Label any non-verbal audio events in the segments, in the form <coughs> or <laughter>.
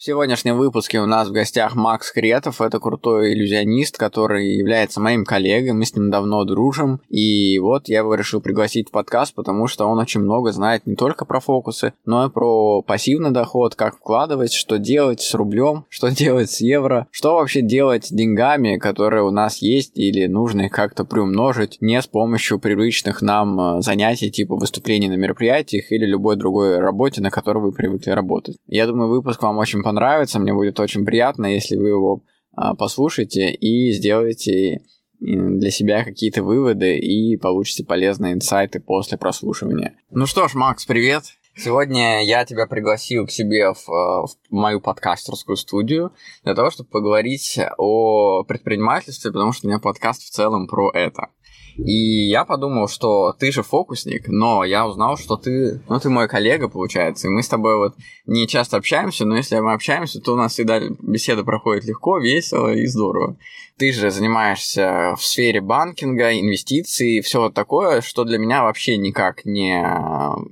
В сегодняшнем выпуске у нас в гостях Макс Кретов. Это крутой иллюзионист, который является моим коллегой. Мы с ним давно дружим. И вот я его решил пригласить в подкаст, потому что он очень много знает не только про фокусы, но и про пассивный доход, как вкладывать, что делать с рублем, <laughs> что делать с евро, что вообще делать с деньгами, которые у нас есть, или нужно их как-то приумножить не с помощью привычных нам э, занятий, типа выступлений на мероприятиях или любой другой работе, на которой вы привыкли работать. Я думаю, выпуск вам очень понравится. Мне будет очень приятно, если вы его а, послушаете и сделаете для себя какие-то выводы и получите полезные инсайты после прослушивания. Ну что ж, Макс, привет! Сегодня я тебя пригласил к себе в, в мою подкастерскую студию для того, чтобы поговорить о предпринимательстве, потому что у меня подкаст в целом про это. И я подумал, что ты же фокусник, но я узнал, что ты, ну, ты мой коллега, получается, и мы с тобой вот не часто общаемся, но если мы общаемся, то у нас всегда беседа проходит легко, весело и здорово. Ты же занимаешься в сфере банкинга, инвестиций, все вот такое, что для меня вообще никак не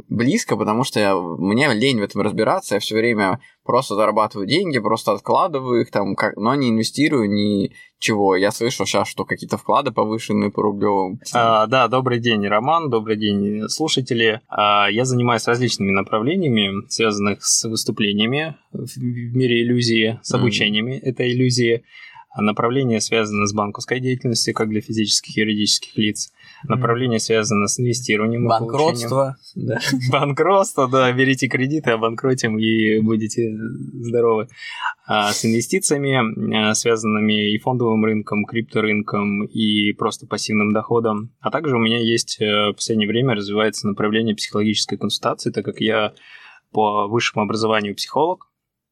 близко, потому что мне лень в этом разбираться, я все время просто зарабатываю деньги, просто откладываю их там, как, но не инвестирую ничего. Я слышал сейчас, что какие-то вклады повышены по рублевым. А, да, добрый день, Роман, добрый день, слушатели. А, я занимаюсь различными направлениями, связанных с выступлениями в мире иллюзии, с обучениями mm. этой иллюзии. Направление связано с банковской деятельностью, как для физических и юридических лиц. Направление связано с инвестированием. Банкротство. Да. <laughs> Банкротство, да. Берите кредиты, обанкротим и будете здоровы. А с инвестициями, а, связанными и фондовым рынком, крипторынком, и просто пассивным доходом. А также у меня есть э, в последнее время развивается направление психологической консультации, так как я по высшему образованию психолог,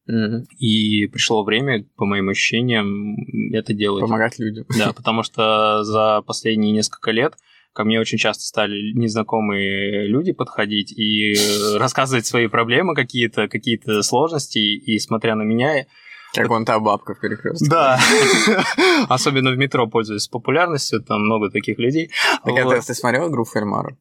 Mm-hmm. И пришло время, по моим ощущениям, это делать. Помогать людям. Да, <laughs> потому что за последние несколько лет ко мне очень часто стали незнакомые люди подходить и рассказывать свои проблемы какие-то, какие-то сложности, и смотря на меня... Как вон та бабка в перекрестке. Да. <laughs> Особенно в метро пользуюсь популярностью, там много таких людей. Так вот. это ты смотрел игру кальмара?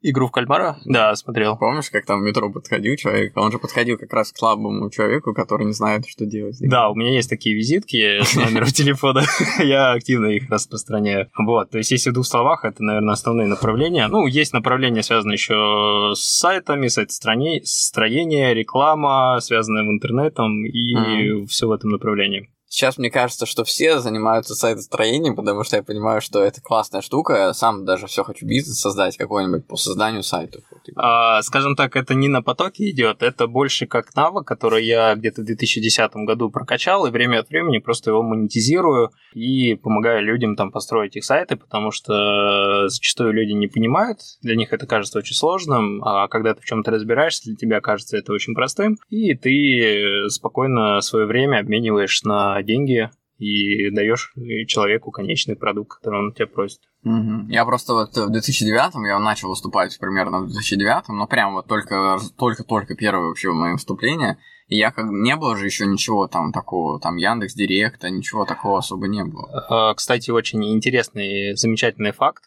Игру в кальмара? Да, смотрел. Помнишь, как там в метро подходил человек? Он же подходил как раз к слабому человеку, который не знает, что делать. Да, у меня есть такие визитки <laughs> с номером телефона. <laughs> Я активно их распространяю. Вот, то есть, если в двух словах, это, наверное, основные направления. Ну, есть направления, связанные еще с сайтами, сайт-строение, реклама, связанная в интернетом и все в этом направлении. Сейчас мне кажется, что все занимаются сайтостроением, потому что я понимаю, что это классная штука. Я сам даже все хочу бизнес создать какой-нибудь по созданию сайтов. А, скажем так, это не на потоке идет, это больше как навык, который я где-то в 2010 году прокачал, и время от времени просто его монетизирую и помогаю людям там построить их сайты, потому что зачастую люди не понимают, для них это кажется очень сложным, а когда ты в чем-то разбираешься, для тебя кажется это очень простым, и ты спокойно свое время обмениваешь на деньги и даешь человеку конечный продукт, который он тебя просит. Угу. Я просто вот в 2009 я начал выступать примерно в 2009, но прям вот только только только первое вообще мое выступление. И я как не было же еще ничего там такого, там Яндекс Директа, ничего такого особо не было. А, кстати, очень интересный, замечательный факт.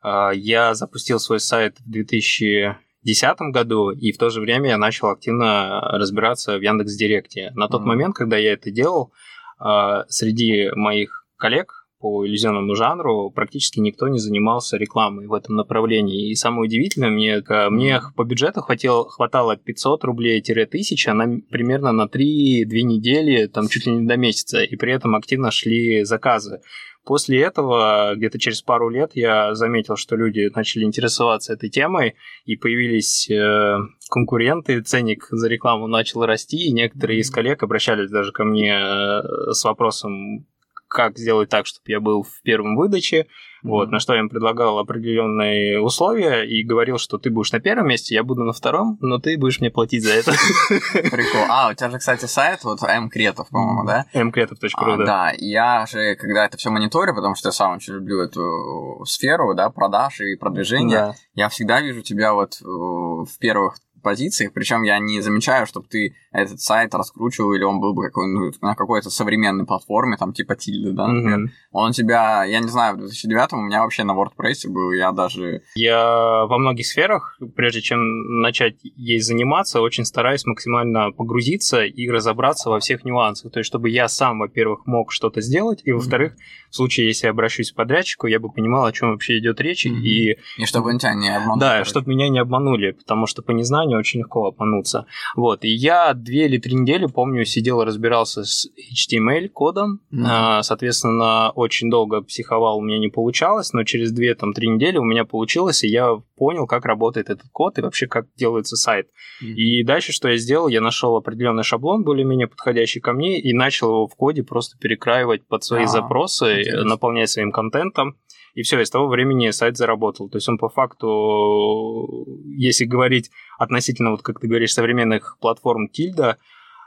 А, я запустил свой сайт в 2010 году, и в то же время я начал активно разбираться в Яндекс Директе. На тот mm. момент, когда я это делал, а, среди моих коллег по иллюзионному жанру практически никто не занимался рекламой в этом направлении. И самое удивительное, мне, мне по бюджету хватило, хватало 500 рублей-1000 на, примерно на 3-2 недели, там чуть ли не до месяца, и при этом активно шли заказы. После этого, где-то через пару лет, я заметил, что люди начали интересоваться этой темой, и появились э, конкуренты, ценник за рекламу начал расти, и некоторые из коллег обращались даже ко мне э, с вопросом, как сделать так, чтобы я был в первом выдаче, Mm-hmm. Вот, на что я им предлагал определенные условия и говорил, что ты будешь на первом месте, я буду на втором, но ты будешь мне платить за это. <laughs> Прикол. А, у тебя же, кстати, сайт вот mkretов, по-моему, да? mkretov.ru, а, да. Да, я же, когда это все мониторю, потому что я сам очень люблю эту сферу, да, продаж и продвижения, я всегда вижу тебя вот в первых позициях, причем я не замечаю, чтобы ты этот сайт раскручивал, или он был бы какой, ну, на какой-то современной платформе, там типа Тильда, да, например. Mm-hmm. Он у тебя, я не знаю, в 2009 у меня вообще на WordPress был, я даже... Я во многих сферах, прежде чем начать ей заниматься, очень стараюсь максимально погрузиться и разобраться во всех нюансах. То есть, чтобы я сам, во-первых, мог что-то сделать, и, во-вторых, mm-hmm. в случае, если я обращусь к подрядчику, я бы понимал, о чем вообще идет речь, mm-hmm. и... И чтобы тебя не обманули. Да, чтобы меня не обманули, потому что по незнанию очень легко обмануться. Вот, и я две или три недели, помню, сидел и разбирался с HTML-кодом. Mm-hmm. Соответственно, очень долго психовал, у меня не получалось, но через две там три недели у меня получилось, и я понял, как работает этот код и вообще как делается сайт. Mm-hmm. И дальше, что я сделал, я нашел определенный шаблон, более-менее подходящий ко мне, и начал его в коде просто перекраивать под свои а, запросы, интересно. наполнять своим контентом. И все, и с того времени сайт заработал. То есть он по факту, если говорить относительно, вот как ты говоришь, современных платформ Тильда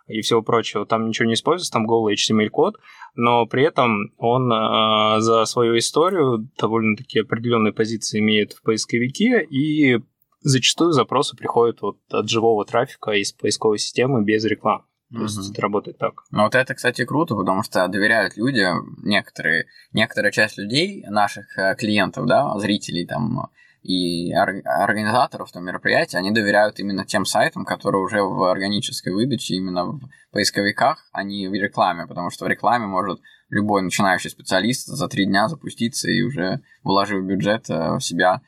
и всего прочего, там ничего не используется, там голый HTML-код, но при этом он э, за свою историю довольно-таки определенные позиции имеет в поисковике, и зачастую запросы приходят вот от живого трафика из поисковой системы без рекламы. То есть это работает так. Ну вот это, кстати, круто, потому что доверяют люди, некоторые, некоторая часть людей, наших э, клиентов, да, зрителей там, и организаторов там, мероприятий, они доверяют именно тем сайтам, которые уже в органической выдаче, именно в поисковиках, а не в рекламе, потому что в рекламе может любой начинающий специалист за три дня запуститься и уже вложив бюджет э, в себя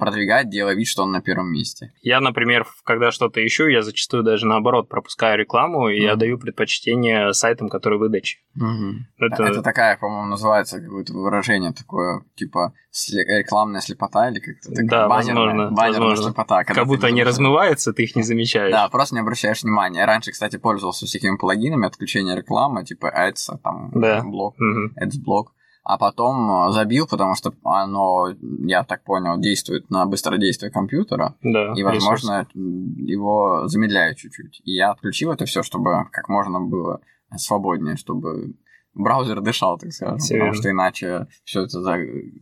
продвигать, делая вид, что он на первом месте. Я, например, когда что-то ищу, я зачастую даже наоборот пропускаю рекламу, и mm-hmm. я даю предпочтение сайтам, которые выдачи. Mm-hmm. Это... это такая, по-моему, называется какое-то выражение такое, типа рекламная слепота или как-то такая да, баннерная, возможно, баннерная возможно. слепота. Как будто они размываются, ты их не замечаешь. Да, просто не обращаешь внимания. Я раньше, кстати, пользовался всякими плагинами отключения рекламы, типа Ads, там, да. блок, mm-hmm. А потом э, забил, потому что оно, я так понял, действует на быстродействие компьютера, да, и, возможно, ресурс. его замедляет чуть-чуть. И я отключил это все, чтобы как можно было свободнее, чтобы браузер дышал, так скажем, все потому верно. что иначе все это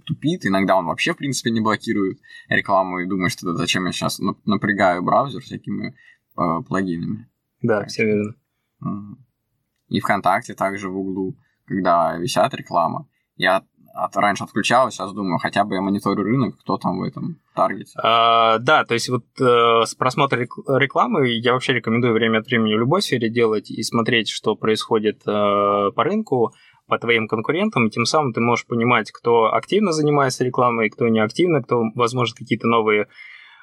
тупит. Иногда он вообще, в принципе, не блокирует рекламу и думает, что зачем я сейчас напрягаю браузер всякими э, плагинами. Да, так. все верно. И ВКонтакте также в углу, когда висят реклама, я от, раньше отключал, сейчас думаю, хотя бы я мониторю рынок, кто там в этом таргете. А, да, то есть вот э, с просмотра рекламы я вообще рекомендую время от времени в любой сфере делать и смотреть, что происходит э, по рынку, по твоим конкурентам, и тем самым ты можешь понимать, кто активно занимается рекламой, кто не активно, кто, возможно, какие-то новые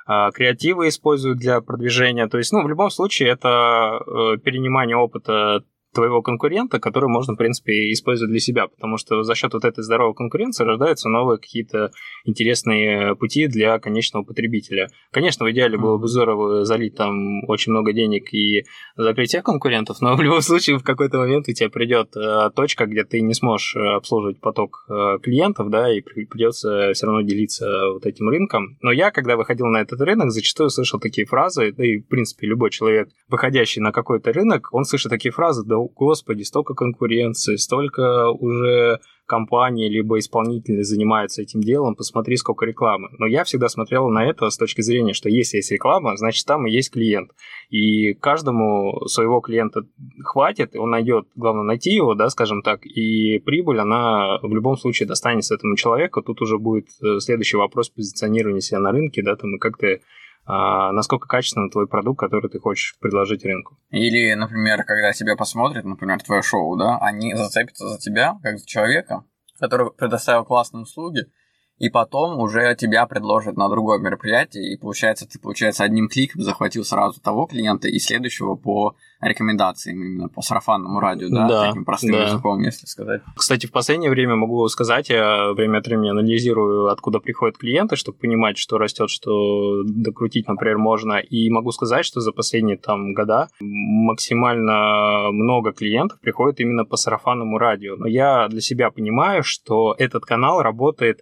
э, креативы используют для продвижения. То есть, ну, в любом случае, это э, перенимание опыта твоего конкурента, который можно, в принципе, использовать для себя, потому что за счет вот этой здоровой конкуренции рождаются новые какие-то интересные пути для конечного потребителя. Конечно, в идеале было бы здорово залить там очень много денег и закрыть всех конкурентов, но в любом случае в какой-то момент у тебя придет э, точка, где ты не сможешь обслуживать поток э, клиентов, да, и придется все равно делиться вот этим рынком. Но я, когда выходил на этот рынок, зачастую слышал такие фразы, да и, в принципе, любой человек, выходящий на какой-то рынок, он слышит такие фразы, да господи, столько конкуренции, столько уже компаний либо исполнителей занимаются этим делом, посмотри, сколько рекламы. Но я всегда смотрел на это с точки зрения, что если есть реклама, значит там и есть клиент. И каждому своего клиента хватит, он найдет, главное найти его, да, скажем так, и прибыль, она в любом случае достанется этому человеку. Тут уже будет э, следующий вопрос позиционирования себя на рынке, да, там и как ты а, насколько качественно твой продукт, который ты хочешь предложить рынку. Или, например, когда тебя посмотрят, например, твое шоу, да, они зацепятся за тебя, как за человека, который предоставил классные услуги, и потом уже тебя предложат на другое мероприятие, и получается, ты, получается, одним кликом захватил сразу того клиента и следующего по рекомендациям, именно по сарафанному радио, да, Да, таким простым да. языком, если сказать. Кстати, в последнее время могу сказать, я время от времени анализирую, откуда приходят клиенты, чтобы понимать, что растет, что докрутить, например, можно. И могу сказать, что за последние там года максимально много клиентов приходит именно по сарафанному радио. Но я для себя понимаю, что этот канал работает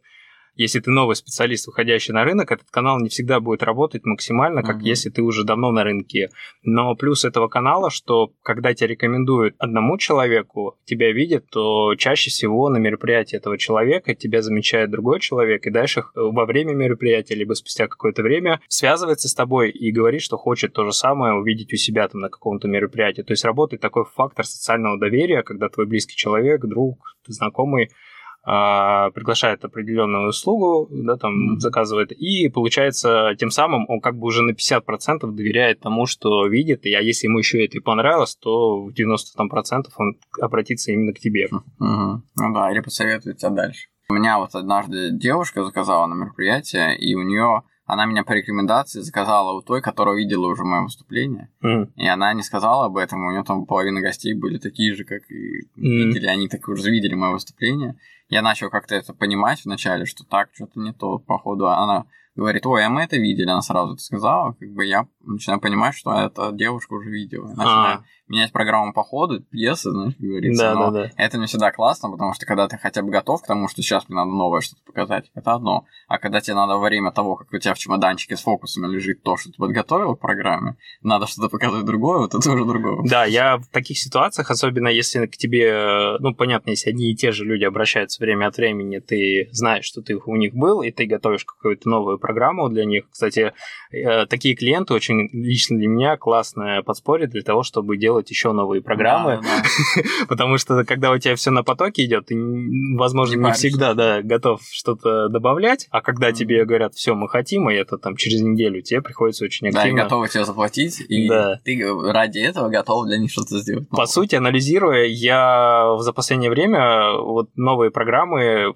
если ты новый специалист, выходящий на рынок, этот канал не всегда будет работать максимально, как Мгм. если ты уже давно на рынке. Но плюс этого канала, что когда тебя рекомендуют одному человеку, тебя видят, то чаще всего на мероприятии этого человека тебя замечает другой человек, и дальше э, во время мероприятия, либо спустя какое-то время связывается с тобой и говорит, что хочет то же самое увидеть у себя там на каком-то мероприятии. То есть работает такой фактор социального доверия, когда твой близкий человек, друг, знакомый а, приглашает определенную услугу, да, там Мгм. заказывает, и получается тем самым он как бы уже на 50% доверяет тому, что видит, и а если ему еще это и понравилось, то в 90% он обратится именно к тебе. Мгм. Ну да, или посоветует тебя дальше. У меня вот однажды девушка заказала на мероприятие, и у нее она меня по рекомендации заказала у той, которая видела уже мое выступление. Мгм. И она не сказала об этом, у нее там половина гостей были такие же, как и Мгм. видели, они так уже видели мое выступление. Я начал как-то это понимать вначале, что так, что-то не то, походу. Она говорит, ой, а мы это видели, она сразу это сказала, как бы я начинаю понимать, что эта девушка уже видела. Начинаю А, менять программу по ходу, пьесы, знаешь, как говорится. да, но да, да. это не всегда классно, потому что когда ты хотя бы готов к тому, что сейчас мне надо новое что-то показать, это одно. А когда тебе надо во время того, как у тебя в чемоданчике с фокусами лежит то, что ты подготовил к программе, надо что-то показывать другое, вот это уже другое. Да, я в таких ситуациях, особенно если к тебе, э, ну, понятно, если одни и те же люди обращаются время от времени, ты знаешь, что ты у них был, и ты готовишь какую-то новую программу для них. Кстати, э, такие клиенты очень лично для меня классное подспорье для того, чтобы делать еще новые программы, Да, да, да. <laughs> потому что когда у тебя все на потоке идет, ты, возможно, Не всегда да, готов что-то добавлять, а когда тебе говорят, все, мы хотим, и это там через неделю, тебе приходится очень Да, активно. готовы тебе заплатить, и Да. ты ради этого готов для них что-то сделать. По сути, анализируя, я за последнее время вот новые программы 20-30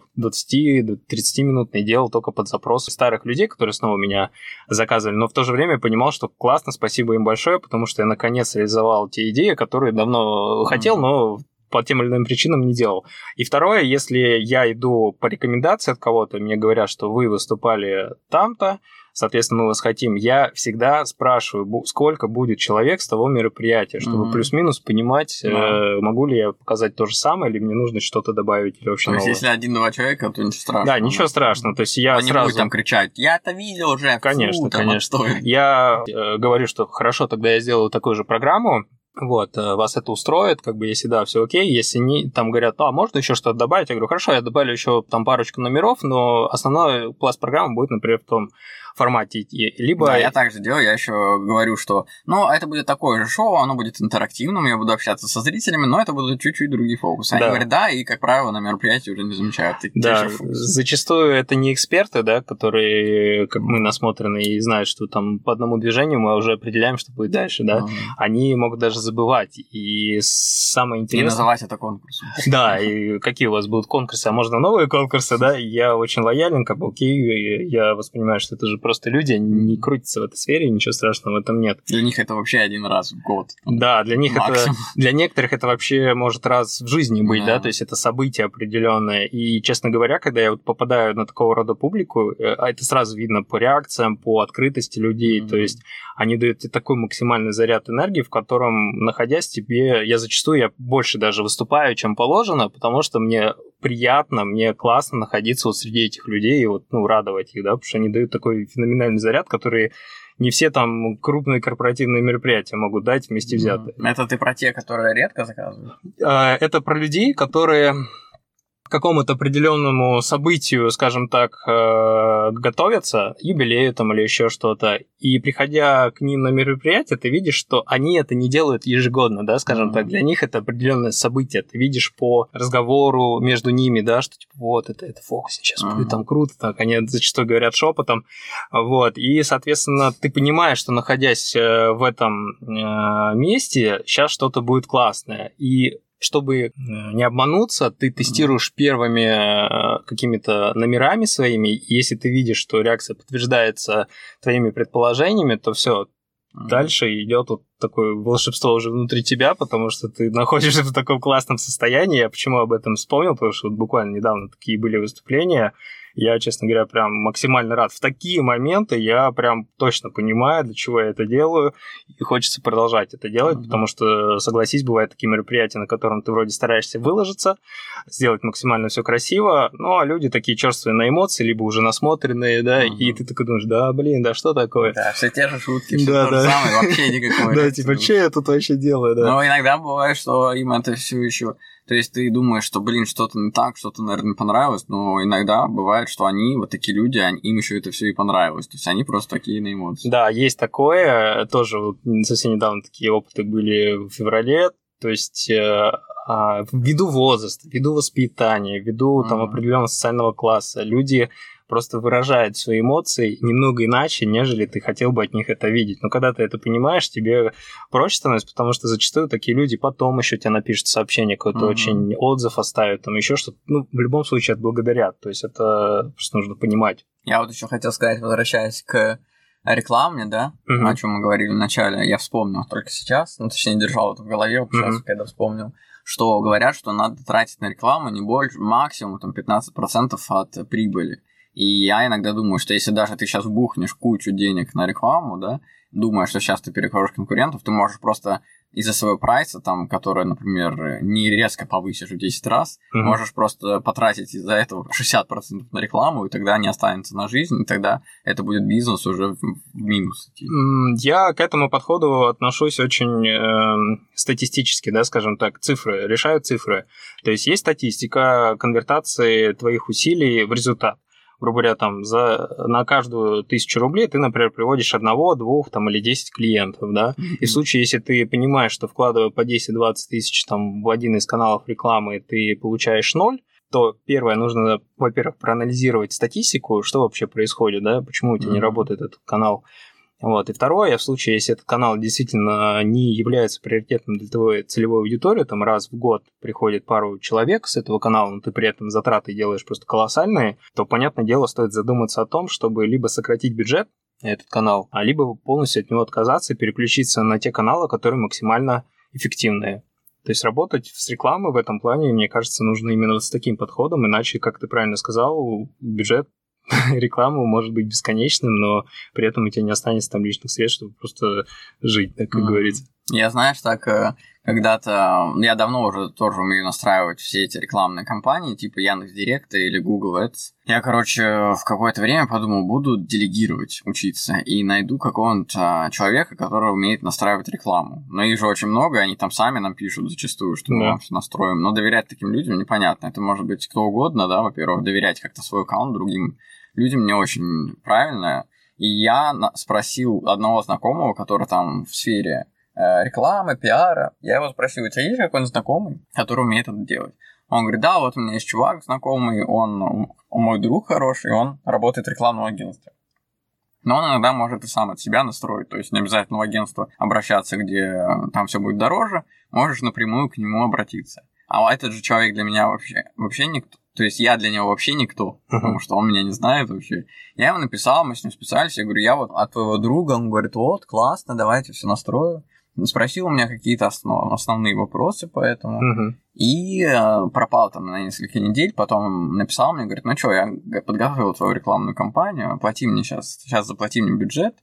минутные делал только под запросы старых людей, которые снова меня заказывали, но в то же время я понимал, что классно, спасибо им большое, потому что я наконец реализовал те идеи, которые давно хотел, но по тем или иным причинам не делал. И второе, если я иду по рекомендации от кого-то, мне говорят, что вы выступали там-то, соответственно, мы вас хотим, я всегда спрашиваю, сколько будет человек с того мероприятия, чтобы Мгм. плюс-минус понимать, Да. э, могу ли я показать то же самое, или мне нужно что-то добавить, или вообще То есть, если один-два человека, то ничего страшного. Да, ничего страшного. То есть я Он не сразу... будет там кричать, я это видел уже, фу, Конечно, там, конечно. отстой». Я э, говорю, что хорошо, тогда я сделаю такую же программу. Вот, э, вас это устроит, как бы, если да, все окей. Если не, там говорят, а, можно еще что-то добавить? Я говорю, хорошо, я добавлю еще там парочку номеров, но основной пласт программы будет, например, в том формате идти. Либо... Да, я так же делаю, я еще говорю, что, ну, это будет такое же шоу, оно будет интерактивным, я буду общаться со зрителями, но это будут чуть-чуть другие фокусы. Они Да. говорят, да, и, как правило, на мероприятии уже не замечают те Да, зачастую это не эксперты, да, которые, как мы насмотрены и знают, что там по одному движению мы уже определяем, что будет дальше, да. Мгм. Они могут даже забывать. И самое И интересное... называть это конкурсом. <laughs> Да, и какие у вас будут конкурсы, а можно новые конкурсы, да, и я очень лоялен, как бы, окей, и я воспринимаю, что это же просто люди, они не крутятся в этой сфере, ничего страшного в этом нет. Для них это вообще один раз в год. Да, для них это, Максимум. для некоторых это вообще может раз в жизни быть, да, Да. то есть это событие определенное. И, честно говоря, когда я вот попадаю на такого рода публику, э, а это сразу видно по реакциям, по открытости людей, Мгм. то есть они дают тебе такой максимальный заряд энергии, в котором, находясь тебе, я зачастую я больше даже выступаю, чем положено, потому что мне приятно, мне классно находиться вот среди этих людей и вот, ну, радовать их, да, потому что они дают такой феноменальный заряд, который не все там крупные корпоративные мероприятия могут дать вместе взятые. Это ты про те, которые редко заказывают? А, Это про людей, которые к какому-то определенному событию, скажем так, э, готовятся, юбилею там или еще что-то, и приходя к ним на мероприятие, ты видишь, что они это не делают ежегодно, да, скажем Мгм. так, для них это определенное событие, ты видишь по разговору между ними, да, что типа вот это, это фокус, сейчас Мгм. будет там круто, так, они зачастую говорят шепотом, вот, и, соответственно, ты понимаешь, что находясь э, в этом э, месте, сейчас что-то будет классное, и чтобы э, не обмануться, ты тестируешь первыми э, какими-то номерами своими, если ты видишь, что реакция подтверждается твоими предположениями, то все, дальше идет вот такое волшебство уже внутри тебя, потому что ты <laughs> находишься в таком классном состоянии. Я почему об этом вспомнил, потому что вот буквально недавно такие были выступления, я, честно говоря, прям максимально рад. В такие моменты я прям точно понимаю, для чего я это делаю, и хочется продолжать это делать, mm-hmm. потому что, согласись, бывают такие мероприятия, на котором ты вроде стараешься выложиться, сделать максимально все красиво, но люди такие черствые на эмоции, либо уже насмотренные, да, mm-hmm. и ты такой думаешь, да, блин, да что такое? Да, все те же шутки, все да, то да. же самое, вообще никакой. <laughs> Да, типа, что я тут вообще делаю, да. Но иногда бывает, что им это все еще то есть ты думаешь, что, блин, что-то не так, что-то, наверное, не понравилось, но иногда бывает, что они, вот такие люди, они, им еще это все и понравилось. То есть они просто такие на эмоции. Да, есть такое. Тоже вот совсем недавно такие опыты были в феврале. То есть э, а, ввиду возраста, ввиду воспитания, ввиду mm-hmm. там определенного социального класса, люди просто выражает свои эмоции немного иначе, нежели ты хотел бы от них это видеть. Но когда ты это понимаешь, тебе проще становится, потому что зачастую такие люди потом еще тебе напишут сообщение, какой-то mm-hmm. очень отзыв оставят, там еще что-то. Ну, в любом случае отблагодарят. То есть это просто нужно понимать. Я вот еще хотел сказать, возвращаясь к рекламе, да, mm-hmm. о чем мы говорили вначале, я вспомнил только сейчас, ну, точнее, держал это в голове, mm-hmm. сейчас, когда вспомнил, что говорят, что надо тратить на рекламу не больше, максимум там 15% от прибыли. И я иногда думаю, что если даже ты сейчас бухнешь кучу денег на рекламу, да, думая, что сейчас ты перекроешь конкурентов, ты можешь просто из-за своего прайса, там, который, например, не резко повысишь в 10 раз, угу. можешь просто потратить из-за этого 60% на рекламу, и тогда не останется на жизнь, и тогда это будет бизнес уже в минус идти. Я к этому подходу отношусь очень э, статистически, да, скажем так, цифры, решают цифры. То есть есть статистика конвертации твоих усилий в результат грубо говоря, там за, на каждую тысячу рублей ты, например, приводишь одного, двух там, или десять клиентов, да, и в случае, если ты понимаешь, что вкладывая по 10-20 тысяч там, в один из каналов рекламы, ты получаешь ноль, то первое, нужно, во-первых, проанализировать статистику, что вообще происходит, да, почему у тебя mm-hmm. не работает этот канал. Вот. И второе, в случае, если этот канал действительно не является приоритетным для твоей целевой аудитории, там раз в год приходит пару человек с этого канала, но ты при этом затраты делаешь просто колоссальные, то, понятное дело, стоит задуматься о том, чтобы либо сократить бюджет этот канал, а либо полностью от него отказаться и переключиться на те каналы, которые максимально эффективные. То есть работать с рекламой в этом плане, мне кажется, нужно именно с таким подходом, иначе, как ты правильно сказал, бюджет <laughs> рекламу может быть бесконечным, но при этом у тебя не останется там лишних средств, чтобы просто жить, так как mm. говорится. Я, знаешь, так э, когда-то... Я давно уже тоже умею настраивать все эти рекламные кампании, типа Яндекс Директа или Google Ads. Я, короче, в какое-то время подумал, буду делегировать, учиться, и найду какого-то человека, который умеет настраивать рекламу. Но их же очень много, они там сами нам пишут зачастую, что мы да. вам все настроим. Но доверять таким людям непонятно. Это может быть кто угодно, да, во-первых, доверять как-то свой аккаунт другим людям не очень правильно. И я спросил одного знакомого, который там в сфере э, рекламы, пиара. Я его спросил, у тебя есть какой-нибудь знакомый, который умеет это делать? Он говорит, да, вот у меня есть чувак знакомый, он, он мой друг хороший, он работает в рекламном агентстве. Но он иногда может и сам от себя настроить, то есть не обязательно в агентство обращаться, где там все будет дороже, можешь напрямую к нему обратиться. А этот же человек для меня вообще, вообще никто, то есть я для него вообще никто, потому что он меня не знает вообще. Я ему написал, мы с ним списались, я говорю, я вот от твоего друга, он говорит, вот, классно, давайте все настрою. Спросил у меня какие-то основ... основные вопросы по этому. Uh-huh. И э, пропал там на несколько недель, потом написал мне, говорит, ну что, я подготовил твою рекламную кампанию, плати мне сейчас, сейчас заплати мне бюджет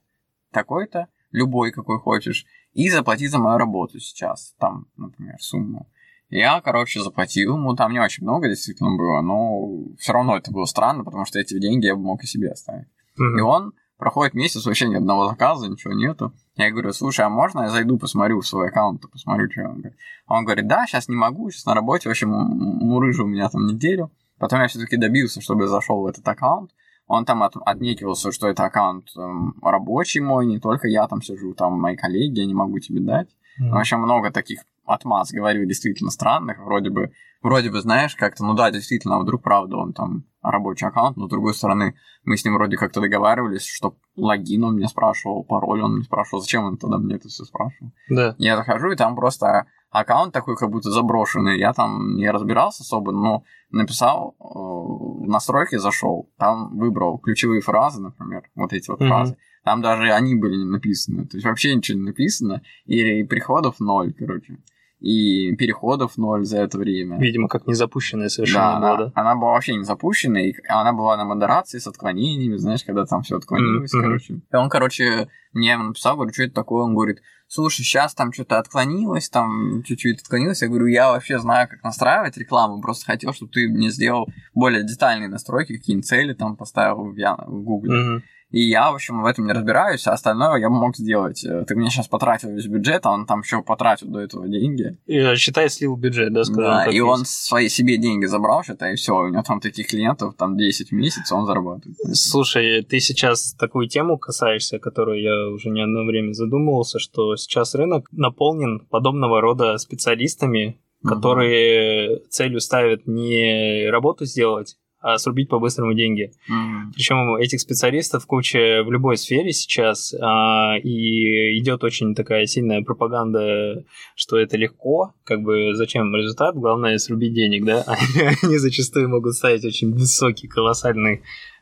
такой-то, любой, какой хочешь, и заплати за мою работу сейчас, там, например, сумму. Я, короче, заплатил ему, там не очень много действительно было, но все равно это было странно, потому что эти деньги я бы мог и себе оставить. Mm-hmm. И он проходит месяц, вообще ни одного заказа, ничего нету. Я говорю, слушай, а можно я зайду, посмотрю в свой аккаунт, посмотрю, что он говорит. Он говорит, да, сейчас не могу, сейчас на работе, в общем, мурыжу у меня там неделю. Потом я все-таки добился, чтобы я зашел в этот аккаунт. Он там от, отнекивался, что это аккаунт эм, рабочий мой, не только я там сижу, там мои коллеги, я не могу тебе дать. Mm-hmm. В общем, много таких отмаз говорю действительно странных, вроде бы, вроде бы, знаешь, как-то, ну да, действительно, а вдруг правда он там рабочий аккаунт, но с другой стороны, мы с ним вроде как-то договаривались, что логин он мне спрашивал, пароль он мне спрашивал, зачем он тогда мне это все спрашивал. Да. Я захожу, и там просто аккаунт такой как будто заброшенный. Я там не разбирался особо, но написал, в настройки зашел, там выбрал ключевые фразы, например, вот эти вот mm-hmm. фразы. Там даже они были не написаны. То есть вообще ничего не написано. И, и приходов ноль, короче и переходов ноль за это время. Видимо, как не запущенная совершенно да, была, да? Она, была вообще не запущенная, и она была на модерации с отклонениями, знаешь, когда там все отклонилось, mm-hmm. короче. И он, короче, мне написал, говорю, что это такое? Он говорит, слушай, сейчас там что-то отклонилось, там чуть-чуть отклонилось. Я говорю, я вообще знаю, как настраивать рекламу, просто хотел, чтобы ты мне сделал более детальные настройки, какие цели там поставил в, в Google. Mm-hmm. И я, в общем, в этом не разбираюсь, а остальное я мог сделать. Э, ты мне сейчас потратил весь бюджет, а он там еще потратил до этого деньги. И, э, считай, слил бюджет, да, сказал. Да, и есть. он свои себе деньги забрал, считай, и все. У него там таких клиентов, там 10 в месяц, он зарабатывает. Слушай, ты сейчас такую тему касаешься, которую я уже не одно время задумывался, что сейчас рынок наполнен подобного рода специалистами, которые целью ставят не работу сделать, а срубить по-быстрому деньги. Mm-hmm. Причем этих специалистов куча в любой сфере сейчас, а, и идет очень такая сильная пропаганда, что это легко, как бы зачем результат, главное срубить денег, да? <laughs> Они зачастую могут ставить очень высокие, колоссальные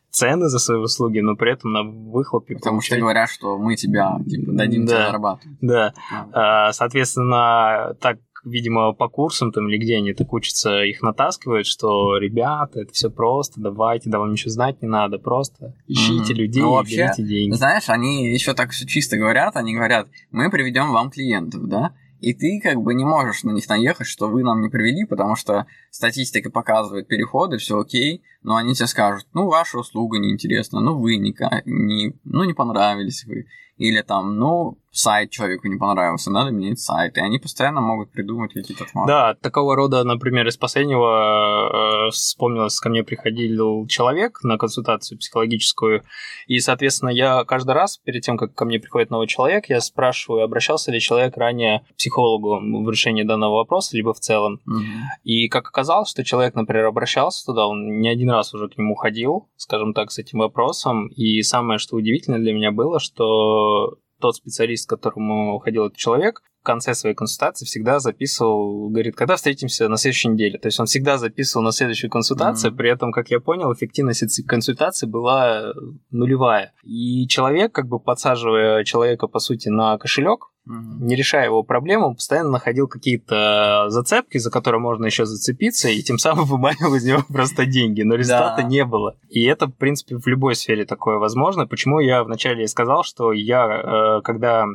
цены за свои услуги, но при этом на выхлопе Потому получать... что говорят, что мы тебя типа, дадим да, тебе зарабатывать. Да. А, соответственно, так видимо, по курсам там или где они так учатся, их натаскивают, что ребята, это все просто, давайте, да вам ничего знать не надо, просто ищите mm-hmm. людей ну, вообще, берите деньги. Знаешь, они еще так все чисто говорят, они говорят, мы приведем вам клиентов, да, и ты как бы не можешь на них наехать, что вы нам не привели, потому что статистика показывает переходы, все окей, но они тебе скажут, ну, ваша услуга неинтересна, ну, вы не, не, ну, не понравились вы, или там, ну, сайт человеку не понравился, надо менять сайт. И они постоянно могут придумать какие-то отмазки. Да, такого рода, например, из последнего э, вспомнилось, ко мне приходил человек на консультацию психологическую, и, соответственно, я каждый раз, перед тем, как ко мне приходит новый человек, я спрашиваю, обращался ли человек ранее к психологу в решении данного вопроса, либо в целом. Угу. И как оказалось, что человек, например, обращался туда, он не один раз уже к нему ходил, скажем так, с этим вопросом, и самое, что удивительно для меня было, что тот специалист, к которому ходил этот человек, в конце своей консультации всегда записывал, говорит, когда встретимся на следующей неделе. То есть он всегда записывал на следующую консультацию, mm-hmm. при этом, как я понял, эффективность этой консультации была нулевая. И человек, как бы подсаживая человека, по сути, на кошелек, не решая его проблему, он постоянно находил какие-то зацепки, за которые можно еще зацепиться, и тем самым <laughs> выманивал из него просто деньги, но результата да. не было. И это, в принципе, в любой сфере такое возможно. Почему я вначале сказал, что я, э, когда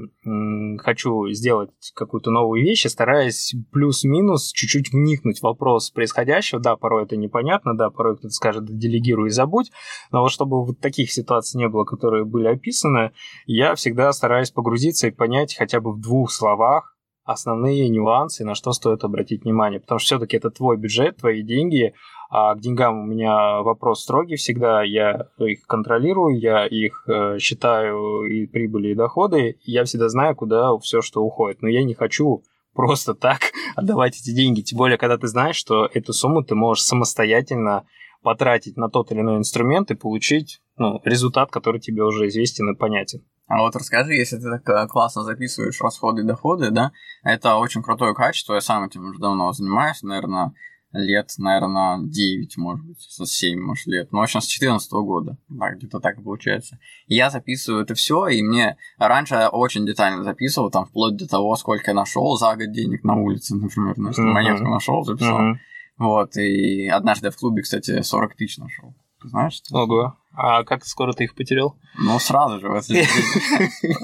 хочу сделать какую-то новую вещь, я стараюсь плюс-минус чуть-чуть вникнуть в вопрос происходящего. Да, порой это непонятно, да, порой кто-то скажет, да, делегируй и забудь, но вот чтобы вот таких ситуаций не было, которые были описаны, я всегда стараюсь погрузиться и понять хотя бы в двух словах основные нюансы, на что стоит обратить внимание. Потому что все-таки это твой бюджет, твои деньги, а к деньгам у меня вопрос строгий всегда. Я их контролирую, я их э, считаю и прибыли, и доходы. Я всегда знаю, куда все, что уходит. Но я не хочу просто так <laughs> отдавать эти деньги. Тем более, когда ты знаешь, что эту сумму ты можешь самостоятельно потратить на тот или иной инструмент и получить ну, результат, который тебе уже известен и понятен. А вот расскажи, если ты так э, классно записываешь расходы и доходы, да, это очень крутое качество, я сам этим уже давно занимаюсь, наверное, лет, наверное, 9, может быть, со 7, может, лет. Ну, в общем, с 14 года. Да, где-то так получается. И я записываю это все, и мне раньше я очень детально записывал, там, вплоть до того, сколько я нашел за год денег на улице, например. Ну, uh-huh. монетку нашел, записал. Uh-huh. Вот, и однажды в клубе, кстати, 40 тысяч нашел. Знаешь? Ого. А как скоро ты их потерял? Ну, сразу же. <laughs>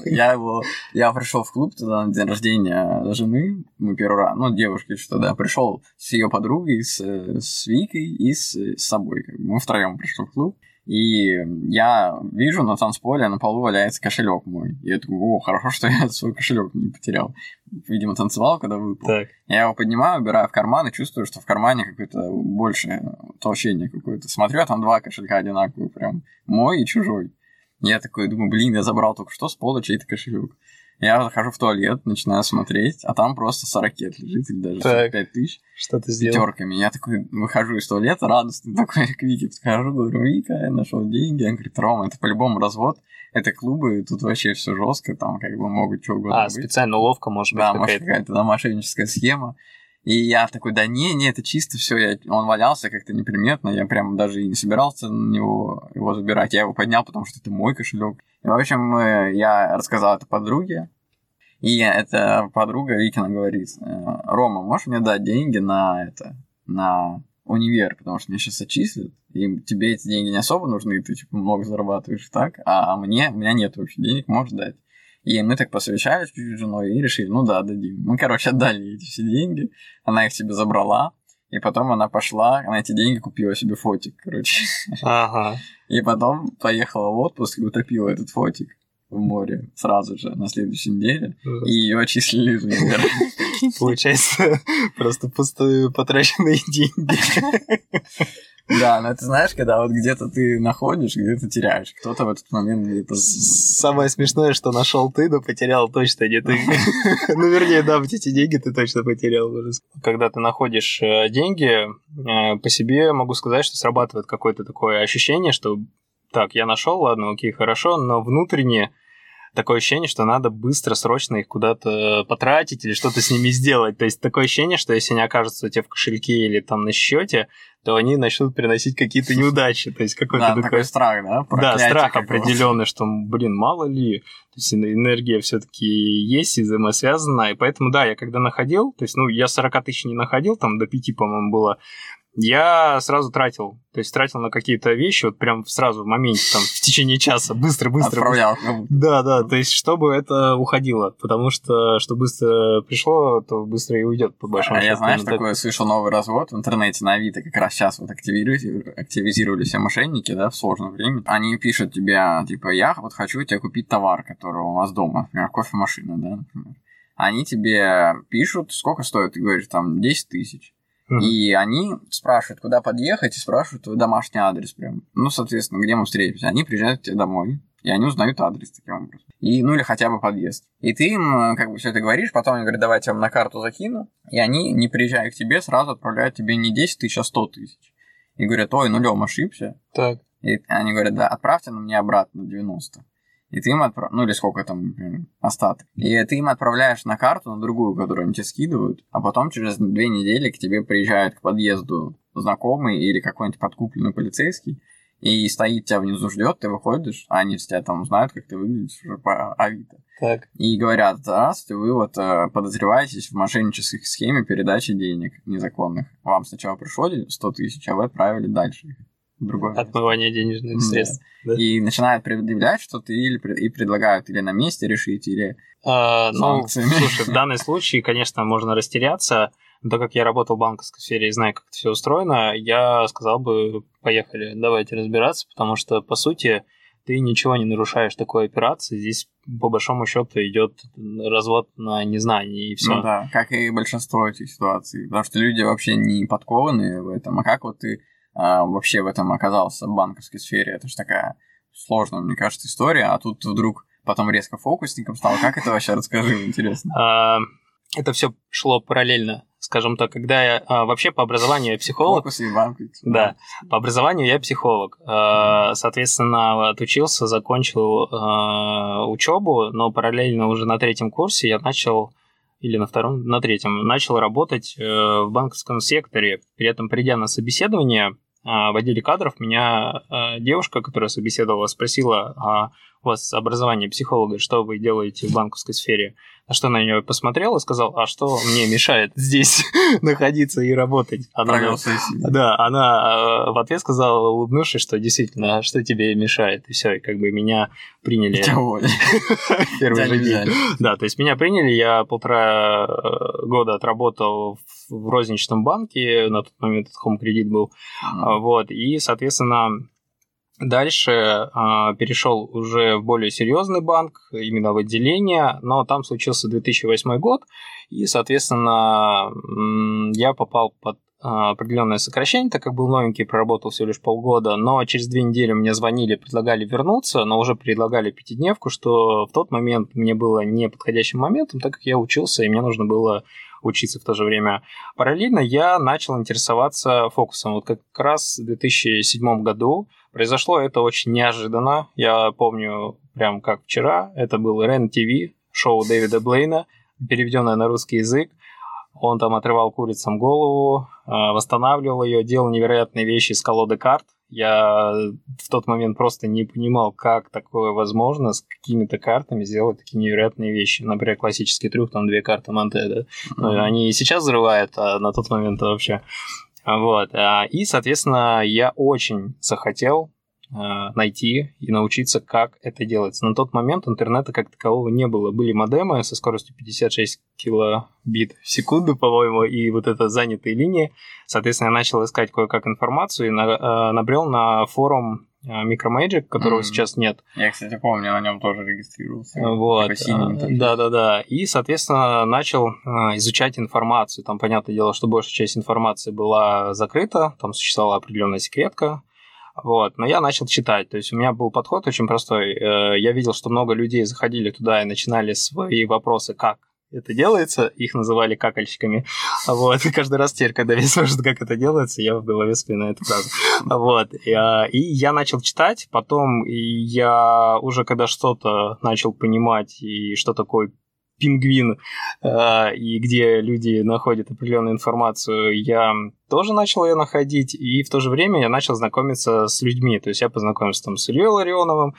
Я его... Я пришел в клуб тогда на день рождения жены. Мы первый раз... Ну, девушки что да. Пришел с ее подругой, с, с Викой и с, с собой. Мы втроем пришли в клуб. И я вижу на танцполе на полу валяется кошелек мой. И я такой, о, хорошо, что я <laughs> свой кошелек не потерял. Видимо, танцевал, когда выпал. Так. Я его поднимаю, убираю в карман и чувствую, что в кармане какое-то большее толщение какое-то. Смотрю, а там два кошелька одинаковые, прям мой и чужой. Я такой думаю, блин, я забрал только что с пола чей-то кошелек. Я захожу в туалет, начинаю смотреть, а там просто 40 лежит, или даже 45 тысяч. Что ты сделал? Пятерками. Я такой выхожу из туалета, радостный <laughs> такой, к Вике подхожу, говорю, Вика, я нашел деньги. Он говорит, Рома, это по-любому развод. Это клубы, тут вообще все жестко, там как бы могут что угодно А, быть. специально уловка, может быть, Да, может, какая-то. какая-то да, мошенническая схема. И я такой, да не, не, это чисто все. Я... Он валялся как-то неприметно, я прям даже и не собирался на него его забирать. Я его поднял, потому что это мой кошелек. И, в общем, я рассказал это подруге, и эта подруга Викина говорит, э, Рома, можешь мне дать деньги на это, на универ, потому что мне сейчас отчислят, и тебе эти деньги не особо нужны, ты типа много зарабатываешь так, а мне, у меня нет вообще денег, можешь дать. И мы так посовещались чуть-чуть с женой и решили, ну да, дадим. Мы, короче, отдали эти все деньги, она их себе забрала, и потом она пошла, на эти деньги купила себе фотик, короче. <laughs> Ага. И потом поехала в отпуск и утопила этот фотик в море сразу же на следующей неделе, и ее отчислили универа. Получается, <laughs> просто пустые потраченные деньги. <laughs> Да, но ты знаешь, когда вот где-то ты находишь, где-то теряешь. Кто-то в этот момент где-то... Самое смешное, что нашел ты, но потерял точно не ты. <laughs> Ну, вернее, да, вот эти деньги ты точно потерял. Когда ты находишь э, деньги, э, по себе могу сказать, что срабатывает какое-то такое ощущение, что так, я нашел, ладно, окей, хорошо, но внутренне такое ощущение, что надо быстро, срочно их куда-то потратить или что-то с ними сделать. То есть такое ощущение, что если они окажутся у тебя в кошельке или там на счете, то они начнут приносить какие-то неудачи. То есть какой-то Да, такой... такой страх, да? Да, Проклятие страх какого-то. определенный, что, блин, мало ли, то есть энергия все-таки есть и взаимосвязана, и поэтому, да, я когда находил, то есть, ну, я 40 тысяч не находил, там до 5, по-моему, было, я сразу тратил, то есть тратил на какие-то вещи, вот прям сразу в моменте, там, в течение часа, быстро-быстро. Отправлял. Да, да, то есть чтобы это уходило, потому что что быстро пришло, то быстро и уйдет, по большому А счету. я, знаешь, так. такое слышал новый развод в интернете на Авито, как раз сейчас вот активируют, активизировали все мошенники, да, в сложное время. Они пишут тебе, типа, я вот хочу тебе купить товар, который у вас дома, например, кофемашина, да, например. Они тебе пишут, сколько стоит, ты говоришь, там, 10 тысяч. И они спрашивают, куда подъехать, и спрашивают твой домашний адрес прям. Ну, соответственно, где мы встретимся. Они приезжают к тебе домой, и они узнают адрес таким образом. И, ну, или хотя бы подъезд. И ты им э, как бы все это говоришь, потом они говорят, давайте я вам на карту закину. И они, не приезжая к тебе, сразу отправляют тебе не 10 тысяч, а 100 тысяч. И говорят, ой, нулем ошибся. Так. И они говорят, да, отправьте на мне обратно 90. И ты им отправ... Ну, или сколько там, например, остаток. И ты им отправляешь на карту, на другую, которую они тебе скидывают, а потом через две недели к тебе приезжает к подъезду знакомый или какой-нибудь подкупленный полицейский, и стоит тебя внизу ждет, ты выходишь, а они тебя там знают, как ты выглядишь уже по Авито. Так. И говорят, здравствуйте, вы вот э, подозреваетесь в мошеннической схеме передачи денег незаконных. Вам сначала пришло 100 тысяч, а вы отправили дальше другое. Отмывание денежных Да. средств. Да. И начинают предъявлять что-то или и предлагают или на месте решить, или... А, ну, слушай, в <laughs> данном случае, конечно, можно растеряться, но так как я работал в банковской сфере и знаю, как это все устроено, я сказал бы, поехали, давайте разбираться, потому что, по сути, ты ничего не нарушаешь такой операции. Здесь, по большому счету, идет развод на незнании и все. Ну да, как и большинство этих ситуаций. Потому что люди вообще не подкованы в этом. А как вот ты а, вообще в этом оказался в банковской сфере? Это же такая сложная, мне кажется, история. А тут вдруг потом резко фокусником стал. Как это вообще? Расскажи, интересно. А, это все шло параллельно, скажем так, когда я а, вообще по образованию я психолог, Фокус и банк. Да. По образованию я психолог. Э, Соответственно, отучился, закончил учебу, но параллельно уже на третьем курсе я начал или на втором, на третьем, начал работать э, в банковском секторе. При этом, придя на собеседование, в отделе кадров меня э, девушка, которая собеседовала, спросила, а у вас образование психолога, что вы делаете в банковской сфере? На что на нее посмотрел и сказал, а что мне мешает здесь <laughs> находиться и работать? Она да, она э, в ответ сказала, улыбнувшись, что действительно, а что тебе мешает? И все, и как бы меня приняли <laughs> первый же день. Да, то есть меня приняли, я полтора э, года отработал в- в розничном банке, на тот момент это Home Credit был, а, вот, и, соответственно, дальше а, перешел уже в более серьезный банк, именно в отделение, но там случился 2008 год, и, соответственно, я попал под а, определенное сокращение, так как был новенький, проработал всего лишь полгода, но через две недели мне звонили, предлагали вернуться, но уже предлагали пятидневку, что в тот момент мне было не подходящим моментом, так как я учился, и мне нужно было учиться в то же время. Параллельно я начал интересоваться фокусом. Вот как раз в 2007 году произошло это очень неожиданно. Я помню прям как вчера. Это был Рен ТВ, шоу Дэвида Блейна, переведенное на русский язык. Он там отрывал курицам голову, а, восстанавливал ее, делал невероятные вещи с колоды карт. Я в тот момент просто не понимал, как такое возможно с какими-то картами сделать такие невероятные вещи. Например, классический трюк, там две карты Монте, да? Mm-hmm. Они и сейчас взрывают, а на тот момент вообще. Вот. А, и, соответственно, я очень захотел Э, найти и научиться, как это делается. На тот момент интернета как такового не было. Были модемы со скоростью 56 килобит в секунду, по-моему, и вот это занятые линии. Соответственно, я начал искать кое-как информацию и э, набрел на форум Micromagic, которого mm-hmm. сейчас нет. Я, кстати, помню, на нем тоже регистрировался. Вот. Да, да, да. И, соответственно, начал изучать информацию. Там, понятное дело, что большая часть информации была закрыта, там существовала определенная секретка. Вот, но я начал читать, то есть у меня был подход очень простой. Э, я видел, что много людей заходили туда и начинали свои вопросы, как это делается, их называли какальщиками. Вот, и каждый раз теперь, когда я спрашивают, как это делается, я в голове вспоминаю эту фразу. Вот, и, а, я начал читать, потом я уже когда что-то начал понимать, и что такое пингвин, э, и где люди находят определенную информацию, я тоже начал ее находить, и в то же время я начал знакомиться с людьми. То есть я познакомился там с Ильей Ларионовым,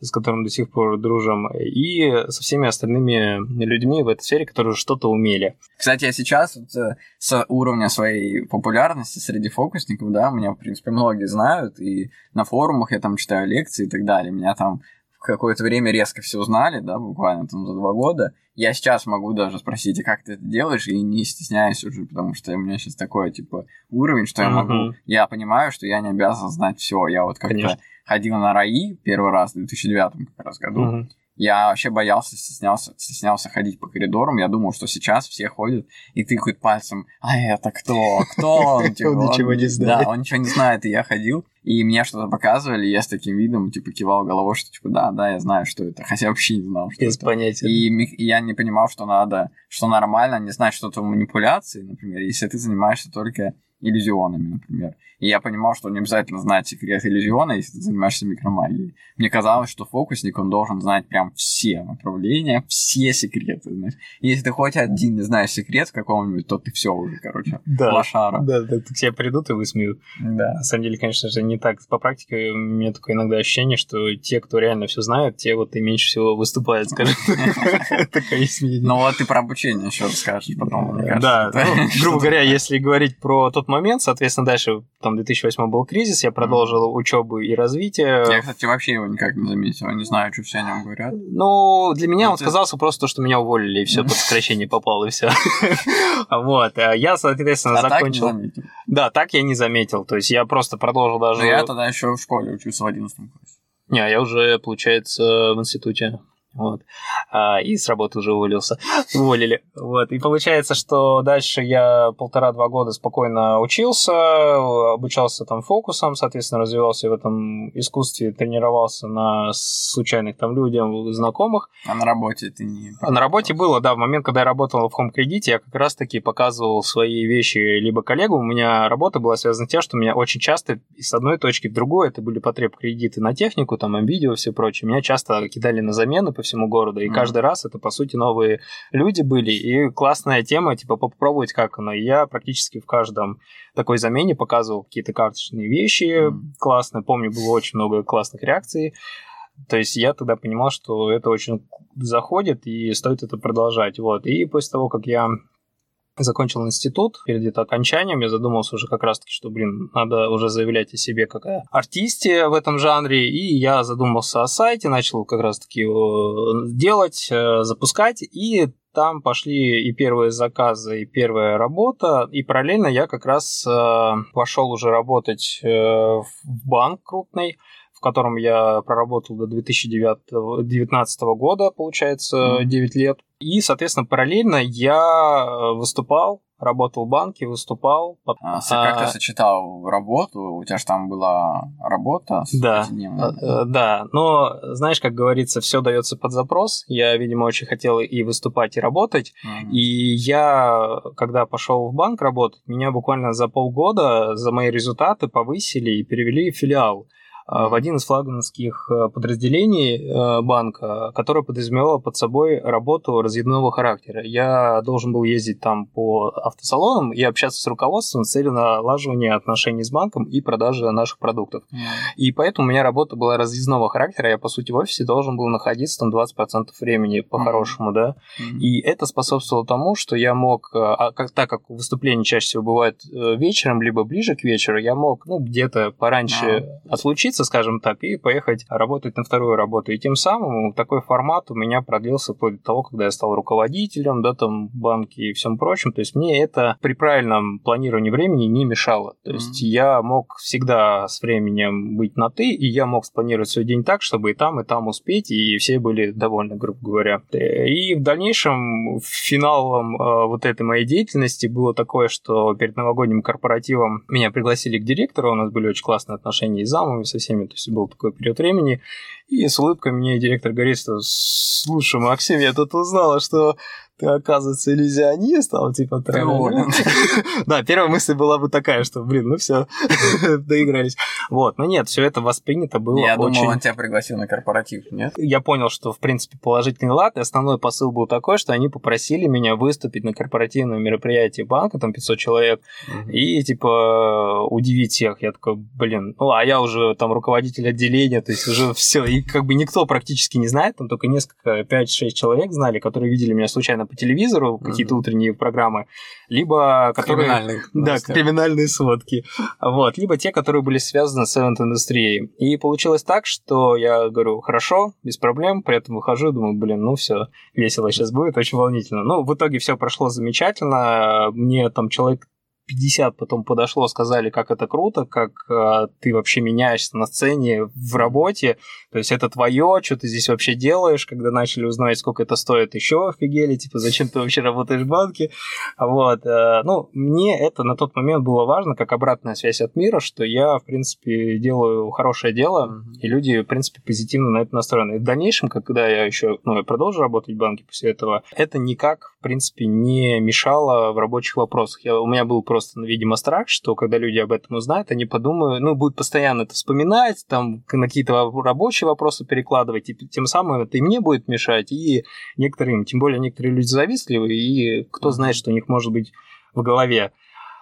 с которым до сих пор дружим, и со всеми остальными людьми в этой сфере, которые что-то умели. Кстати, я сейчас вот, э, с уровня своей популярности среди фокусников, да, меня, в принципе, многие знают, и на форумах я там читаю лекции и так далее, меня там в какое-то время резко все узнали, да, буквально там за два года, я сейчас могу даже спросить, а как ты это делаешь, и не стесняюсь уже, потому что у меня сейчас такой, типа, уровень, что я могу... Я понимаю, что я не обязан знать все. Я вот как-то ходил на РАИ первый раз в 2009 как раз году. Я вообще боялся, стеснялся, стеснялся ходить по коридорам. Я думал, что сейчас все ходят и тыкают пальцем. А это кто? Кто <laughs> он? Типа, он ничего не знает. Да, он ничего не знает. И я ходил, и мне что-то показывали, я с таким видом, типа, кивал головой, что, типа, да, да, я знаю, что это. Хотя вообще не знал, что Без это. понятия. И, и я не понимал, что надо, что нормально не знать что-то в манипуляции, например, если ты занимаешься только иллюзионами, например. И я понимал, что не обязательно знать секрет иллюзиона, если ты занимаешься микромагией. Мне казалось, что фокусник, он должен знать прям все направления, все секреты, знаешь. И если ты хоть один не знаешь секрет какого-нибудь, то ты все уже, короче, да, лошара. Да, да, к тебе придут и высмеют. Да. На самом деле, конечно же, не так. По практике у меня такое иногда ощущение, что те, кто реально все знают, те вот и меньше всего выступают, скажем <laughs> Такое Ну вот ты про обучение еще расскажешь потом, Да, ну, грубо говоря, если говорить про тот момент, соответственно, дальше там 2008 был кризис, я продолжил учебу и развитие. Я, кстати, вообще его никак не заметил, не знаю, что все о нем говорят. Ну, для меня Но он ты... сказался просто, что меня уволили, и все, под сокращение попало, и все. <laughs> Вот, а я, соответственно, закончил. Да, так я не заметил, то есть я просто продолжил даже... я тогда еще в школе учился в 11 классе. Не, я уже, получается, в институте. Вот. А, и с работы уже уволился. Уволили. Вот. И получается, что дальше я полтора-два года спокойно учился, обучался там фокусом, соответственно, развивался в этом искусстве, тренировался на случайных там людях, знакомых. А на работе ты не... А на работе было, да, в момент, когда я работал в Хом-кредите, я как раз-таки показывал свои вещи либо коллегам. У меня работа была связана с тем, что меня очень часто с одной точки в другую, это были потреб кредиты на технику, там, видео, все прочее, меня часто кидали на замену по всему городу. И mm. каждый раз это, по сути, новые люди были. И классная тема, типа, попробовать как оно. И я практически в каждом такой замене показывал какие-то карточные вещи mm. классные. Помню, было очень много классных реакций. То есть я тогда понимал, что это очень заходит и стоит это продолжать. Вот. И после того, как я закончил институт, перед где-то окончанием. Я задумался уже как раз-таки, что, блин, надо уже заявлять о себе как артисте в этом жанре, и я задумался о сайте, начал как раз-таки делать, э, запускать, и там пошли и первые заказы, и первая работа, и параллельно я как раз э, пошел уже работать э, в банк крупный, в котором я проработал до 2019 года, получается, 9 лет. И, соответственно, параллельно я выступал работал в банке, выступал. А, как ты сочетал работу? У тебя же там была работа? Да, э, да. Но, знаешь, как говорится, все дается под запрос. Я, видимо, очень хотел и выступать, и работать. Mm-hmm. И я, когда пошел в банк работать, меня буквально за полгода за мои результаты повысили и перевели в филиал. А, в один из флагманских э, подразделений э, банка, которое подразумевало под собой работу разъездного характера. Я должен был ездить там по автосалонам и общаться с руководством с целью налаживания отношений с банком и продажи наших продуктов. Mm. И поэтому у меня работа была разъездного характера. Я, по сути, в офисе должен был находиться там 20% времени по-хорошему, mm. да. Mm. И это способствовало тому, что я мог, э, а как, так как выступления чаще всего бывают вечером, либо ближе к вечеру, я мог, ну, где-то пораньше mm. отлучиться увольниться, скажем так, и поехать работать на вторую работу. И тем самым такой формат у меня продлился вплоть до того, когда я стал руководителем, да, там, банки и всем прочим. То есть мне это при правильном планировании времени не мешало. То есть mm-hmm. я мог всегда с временем быть на «ты», и я мог спланировать свой день так, чтобы и там, и там успеть, и все были довольны, грубо говоря. И в дальнейшем финалом э, вот этой моей деятельности было такое, что перед новогодним корпоративом меня пригласили к директору, у нас были очень классные отношения и с замами, со всеми, то есть был такой период времени, и с улыбкой мне директор говорит, что слушай, Максим, я тут узнала, что ты, оказывается, иллюзионист, а типа ты <laughs> Да, первая мысль была бы такая, что, блин, ну все, <laughs> доигрались. Вот, но нет, все это воспринято было Я думал, он тебя пригласил на корпоратив, нет? Я понял, что, в принципе, положительный лад, и основной посыл был такой, что они попросили меня выступить на корпоративном мероприятии банка, там 500 человек, и, типа, удивить всех. Я такой, блин, ну, а я уже там руководитель отделения, то есть уже все, и как бы никто практически не знает, там только несколько, 5-6 человек знали, которые видели меня случайно по телевизору, mm-hmm. какие-то утренние программы, либо которые... Криминальные. Да, криминальные сводки. Вот, либо те, которые были связаны с эвент-индустрией. И получилось так, что я говорю, хорошо, без проблем, при этом выхожу, думаю, блин, ну все, весело сейчас будет, очень волнительно. Ну, в итоге все прошло замечательно. Мне там человек 50 потом подошло, сказали, как это круто, как э, ты вообще меняешься на сцене в работе, то есть это твое, что ты здесь вообще делаешь, когда начали узнавать, сколько это стоит, еще офигели, типа, зачем ты вообще работаешь в банке, вот, э, ну, мне это на тот момент было важно, как обратная связь от мира, что я, в принципе, делаю хорошее дело, mm-hmm. и люди, в принципе, позитивно на это настроены. И в дальнейшем, когда я еще, ну, я продолжу работать в банке после этого, это никак, в принципе, не мешало в рабочих вопросах. Я, у меня был просто просто, видимо, страх, что когда люди об этом узнают, они подумают, ну, будут постоянно это вспоминать, там, на какие-то рабочие вопросы перекладывать, и тем самым это и мне будет мешать, и некоторым, тем более некоторые люди завистливые, и кто знает, что у них может быть в голове.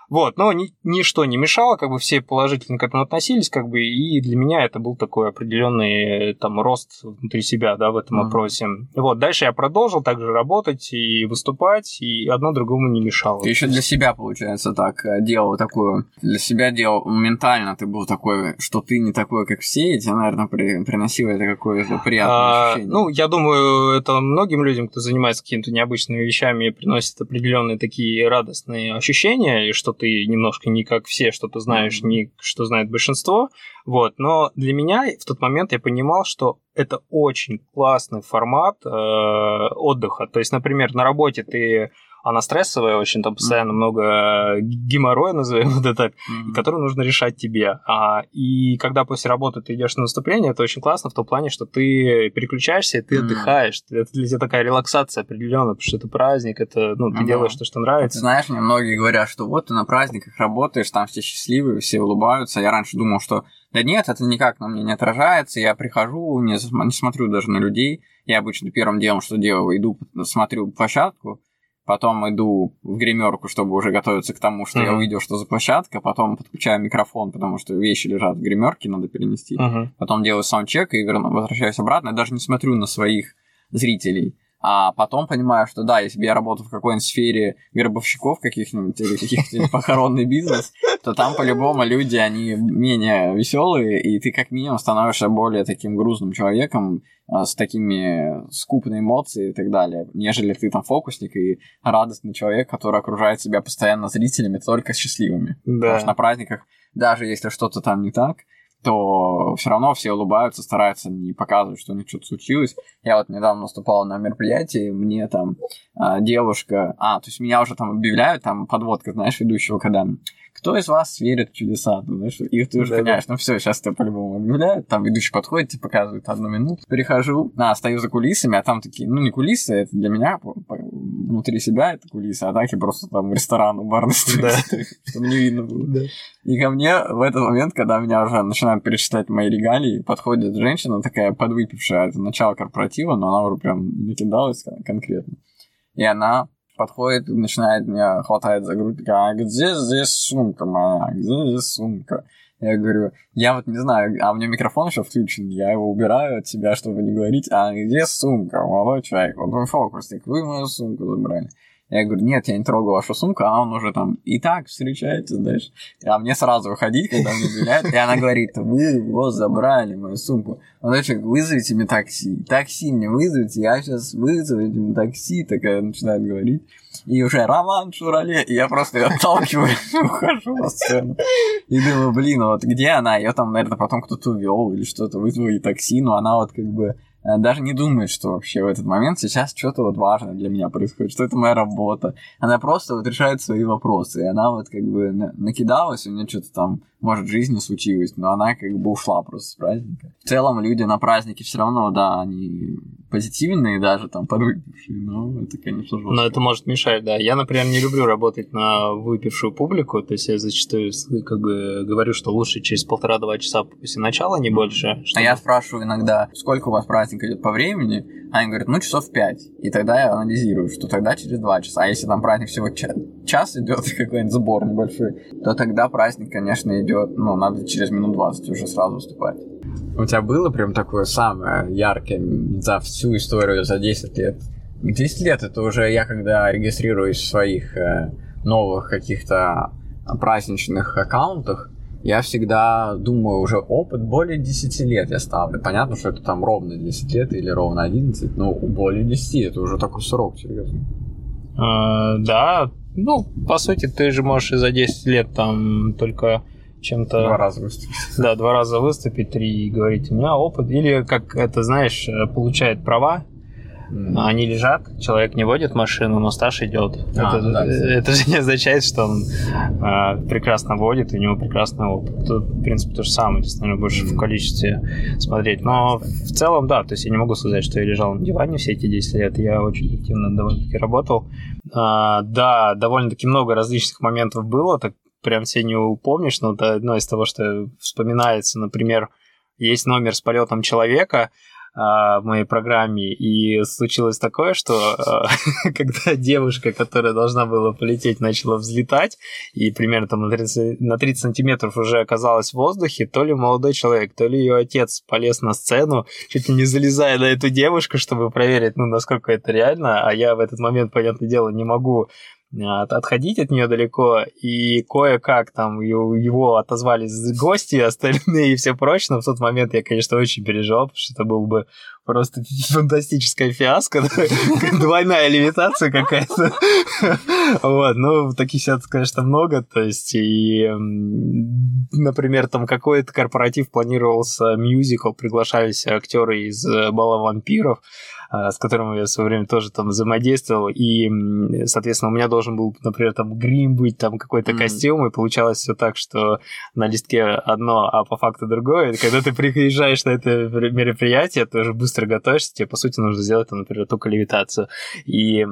Вот, но ни, ничто не мешало, как бы все положительно к этому относились, как бы, и для меня это был такой определенный там рост внутри себя, да, в этом mm-hmm. вопросе. Вот, дальше я продолжил также работать и выступать, и одно другому не мешало. Ты еще для себя, получается, так э, делал такую, для себя делал ментально, ты был такой, что ты не такой, как все, и тебе, наверное, при, приносило это какое-то приятное а, ощущение. Ну, я думаю, это многим людям, кто занимается какими-то необычными вещами, приносит определенные такие радостные ощущения, и что ты немножко не как все, что ты знаешь, не что знает большинство. Вот. Но для меня в тот момент я понимал, что это очень классный формат э, отдыха. То есть, например, на работе ты она стрессовая очень, там постоянно mm-hmm. много геморроя, назовем это так, mm-hmm. который нужно решать тебе. А, и когда после работы ты идешь на выступление, это очень классно в том плане, что ты переключаешься, и ты mm-hmm. отдыхаешь. Это для тебя такая релаксация определенная, потому что это праздник, это, ну, ты mm-hmm. делаешь то, что нравится. Ты знаешь, мне многие говорят, что вот ты на праздниках работаешь, там все счастливые, все улыбаются. Я раньше думал, что да нет, это никак на мне не отражается. Я прихожу, не, не смотрю даже на людей. Я обычно первым делом, что делаю, иду, смотрю площадку, потом иду в гримерку, чтобы уже готовиться к тому, что uh-huh. я увидел, что за площадка, потом подключаю микрофон, потому что вещи лежат в гримерке, надо перенести, uh-huh. потом делаю саундчек и верну, возвращаюсь обратно, я даже не смотрю на своих зрителей. А потом понимаю, что да, если бы я работал в какой-нибудь сфере гробовщиков каких-нибудь или каких-то похоронный бизнес, то там по-любому люди, они менее веселые, и ты как минимум становишься более таким грузным человеком, с такими скупными эмоциями и так далее, нежели ты там фокусник и радостный человек, который окружает себя постоянно зрителями, только счастливыми. Да. Потому что на праздниках, даже если что-то там не так, то все равно все улыбаются, стараются не показывать, что у них что-то случилось. Я вот недавно наступал на мероприятии, мне там а, девушка... А, то есть меня уже там объявляют, там подводка, знаешь, ведущего, когда кто из вас верит в чудеса? Ну, знаешь, их ты уже да, понимаешь, да. ну все, сейчас тебя по-любому объявляют, там ведущий подходит, тебе показывает одну минуту, перехожу, а, стою за кулисами, а там такие, ну не кулисы, это для меня, внутри себя это кулисы, а так и просто там ресторан, бар <laughs> да. чтобы не видно было. Да. И ко мне в этот момент, когда меня уже начинают перечислять мои регалии, подходит женщина такая подвыпившая, это начало корпоратива, но она уже прям накидалась конкретно. И она подходит, начинает меня хватает за грудь, а где здесь сумка моя, где здесь сумка? Я говорю, я вот не знаю, а у меня микрофон еще включен, я его убираю от себя, чтобы не говорить, а где сумка, молодой человек, вот вы фокусник, вы мою сумку забрали. Я говорю, нет, я не трогаю вашу сумку, а он уже там и так встречается дальше. А мне сразу выходить, когда мне объявляют, и она говорит, вы его забрали, мою сумку. Он человек, вызовите мне такси. Такси мне вызовите, я сейчас вызову мне такси, такая начинает говорить. И уже Роман Шурале, и я просто ее отталкиваю <laughs> ухожу на сцену. И думаю, блин, вот где она? Ее там, наверное, потом кто-то увел или что-то, вызвал и такси, но она вот как бы даже не думает, что вообще в этот момент сейчас что-то вот важное для меня происходит, что это моя работа. Она просто вот решает свои вопросы. И она вот как бы накидалась, у нее что-то там, может, в жизни случилось, но она как бы ушла просто с праздника. В целом люди на празднике все равно, да, они позитивные даже там подвыпившие, но это, конечно, жестко. Но это может мешать, да. Я, например, не люблю работать на выпившую публику, то есть я зачастую как бы говорю, что лучше через полтора-два часа после начала, не больше. Чтобы... А я спрашиваю иногда, сколько у вас праздник идет по времени, они говорят, ну, часов пять. И тогда я анализирую, что тогда через два часа. А если там праздник всего час идет, <laughs> какой-нибудь сбор небольшой, то тогда праздник, конечно, идет, ну, надо через минут 20 уже сразу выступать. У тебя было прям такое самое яркое за всю историю за 10 лет? 10 лет это уже я когда регистрируюсь в своих э, новых каких-то праздничных аккаунтах, я всегда думаю, уже опыт более 10 лет я ставлю. Понятно, что это там ровно 10 лет или ровно 11, но более 10 это уже такой срок, серьезно. А, да, ну, по сути, ты же можешь и за 10 лет там только чем-то... Два раза выступить. <laughs> Да, два раза выступить, три говорить, у меня опыт. Или, как это, знаешь, э, получает права, Mm. Они лежат, человек не водит машину, но стаж идет. А, это, ну да, <laughs> это же не означает, что он а, прекрасно водит, и у него прекрасный опыт. Тут, в принципе, то же самое, здесь, наверное, больше mm. в количестве смотреть. Но в целом, да, то есть я не могу сказать, что я лежал на диване все эти 10 лет. Я очень активно довольно-таки работал. А, да, довольно-таки много различных моментов было, так прям все не упомнишь, но это одно из того, что вспоминается, например, есть номер с полетом человека, в моей программе, и случилось такое, что а, <laughs> когда девушка, которая должна была полететь, начала взлетать, и примерно там на 30, на 30 сантиметров уже оказалась в воздухе, то ли молодой человек, то ли ее отец полез на сцену, чуть ли не залезая на эту девушку, чтобы проверить, ну, насколько это реально, а я в этот момент, понятное дело, не могу отходить от нее далеко, и кое-как там его отозвали гости, остальные и все прочее, но в тот момент я, конечно, очень переживал, потому что это был бы просто <laughs> фантастическая фиаско, <laughs> двойная левитация какая-то. <laughs> Вот, ну, таких ситуаций, конечно, много, то есть, и, например, там какой-то корпоратив планировался мюзикл, приглашались актеры из Бала вампиров, а, с которым я в свое время тоже там взаимодействовал, и, соответственно, у меня должен был, например, там грим быть, там какой-то mm-hmm. костюм, и получалось все так, что на листке одно, а по факту другое. И когда ты приезжаешь на это мероприятие, ты уже быстро готовишься, тебе, по сути, нужно сделать, там, например, только левитацию. И э,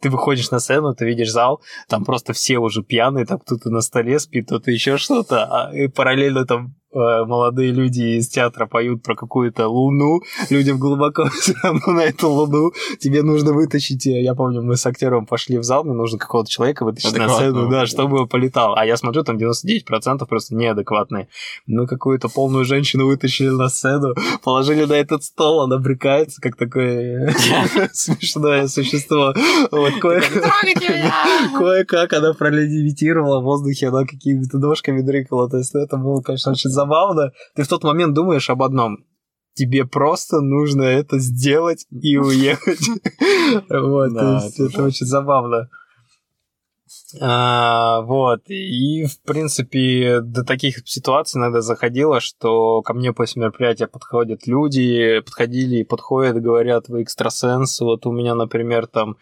ты выходишь на сцену, ты видишь зал, там просто все уже пьяные, там кто-то на столе спит, кто-то еще что-то, а, и параллельно там Э, молодые люди из театра поют про какую-то луну, людям глубоко <laughs> все равно на эту луну, тебе нужно вытащить, э, я помню, мы с актером пошли в зал, мне нужно какого-то человека вытащить на сцену, да, чтобы он полетал, а я смотрю, там 99% просто неадекватные. Мы какую-то полную женщину вытащили на сцену, положили на этот стол, она брекается, как такое <laughs> смешное существо. Вот <laughs> кое-как она пролевитировала в воздухе, она какими-то ножками дрыкала, то есть это было, конечно, очень забавно. Ты в тот момент думаешь об одном. Тебе просто нужно это сделать и <laughs> уехать. Вот, это очень забавно. А, вот, и, в принципе, до таких ситуаций иногда заходило, что ко мне после мероприятия подходят люди, подходили и подходят, говорят, вы экстрасенс, вот у меня, например, там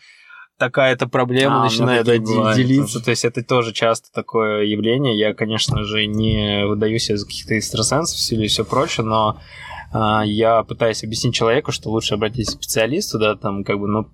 такая-то проблема а, начинает делиться, тоже. то есть это тоже часто такое явление. Я, конечно же, не выдаю себя за каких-то экстрасенсов или все прочее, но а, я пытаюсь объяснить человеку, что лучше обратиться к специалисту, да, там, как бы, ну,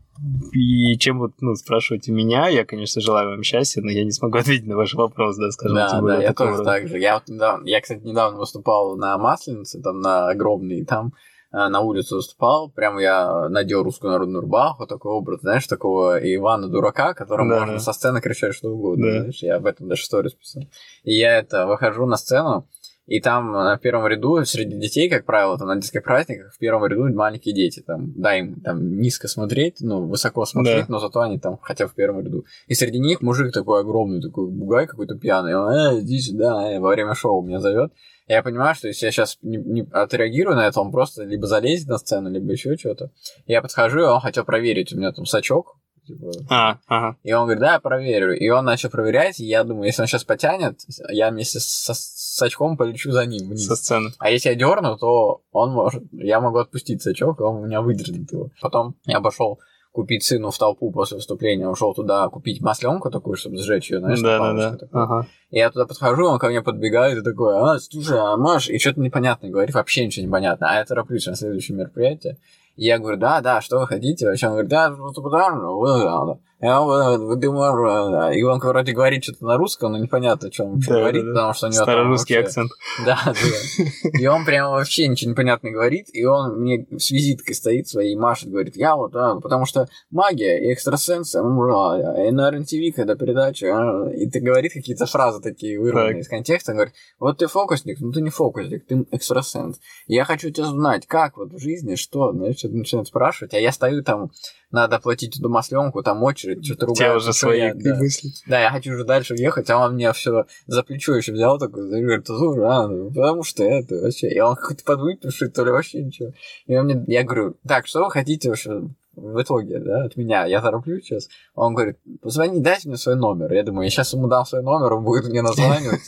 и чем вот, ну, спрашиваете меня, я, конечно, желаю вам счастья, но я не смогу <laughs> ответить на ваш вопрос, да, скажем Да, да, я тоже рода. так же. Я вот недавно, я, кстати, недавно выступал на Масленице, там, на огромной, там, э, на улице выступал, прямо я надел русскую народную рубаху, такой образ, знаешь, такого Ивана Дурака, которому да, можно да. со сцены кричать что угодно, да. знаешь, я об этом даже сторис писал. И я это, выхожу на сцену, и там на первом ряду среди детей, как правило, там на детских праздниках в первом ряду маленькие дети. Там, дай им там низко смотреть, ну, высоко смотреть, да. но зато они там хотя в первом ряду. И среди них мужик такой огромный, такой бугай какой-то пьяный. Он, э, иди сюда, э, во время шоу меня зовет. Я понимаю, что если я сейчас не, не отреагирую на это, он просто либо залезет на сцену, либо еще что-то. Я подхожу, и он хотел проверить, у меня там сачок Типа, а, ага. И он говорит, да, я проверю. И он начал проверять, и я думаю, если он сейчас потянет, я вместе со, с очком полечу за ним вниз. Со сцены. А если я дерну, то он может, я могу отпустить сачок, и он у меня выдернет его. Потом я обошел купить сыну в толпу после выступления, ушел туда купить масленку такую, чтобы сжечь ее, знаешь, да, да, да. Ага. И я туда подхожу, он ко мне подбегает и такой, а, слушай, а Маш, и что-то непонятное говорит, вообще ничего не понятно. А я тороплюсь на следующее мероприятие. И я говорю, да, да, что вы хотите? Вообще он говорит, да, вот туда, вот, я думаю, и он, короче, говорит что-то на русском, но непонятно, о чем он да, говорит, да, да. потому что у него Старорусский вообще... акцент. <laughs> Да, да. И он прямо вообще ничего непонятно говорит, и он мне с визиткой стоит своей, машет, говорит, я вот, а, потому что магия и экстрасенсы, и на РНТВ, когда передача, а, и ты говорит какие-то фразы такие вырванные из контекста, он говорит, вот ты фокусник, ну ты не фокусник, ты экстрасенс. Я хочу тебя знать, как вот в жизни, что, знаешь, что начинает спрашивать, а я стою там надо платить эту масленку, там очередь, что-то ругают. Те уже свои да. мысли. Да, я хочу уже дальше ехать, а он меня все за плечо еще взял, такой, говорит, слушай, а, ну, потому что это вообще. И он какой-то подвыпивший, то ли вообще ничего. И он мне, я говорю, так, что вы хотите вообще в итоге, да, от меня, я тороплюсь сейчас. Он говорит, позвони, дайте мне свой номер. Я думаю, я сейчас ему дам свой номер, он будет мне <laughs> названивать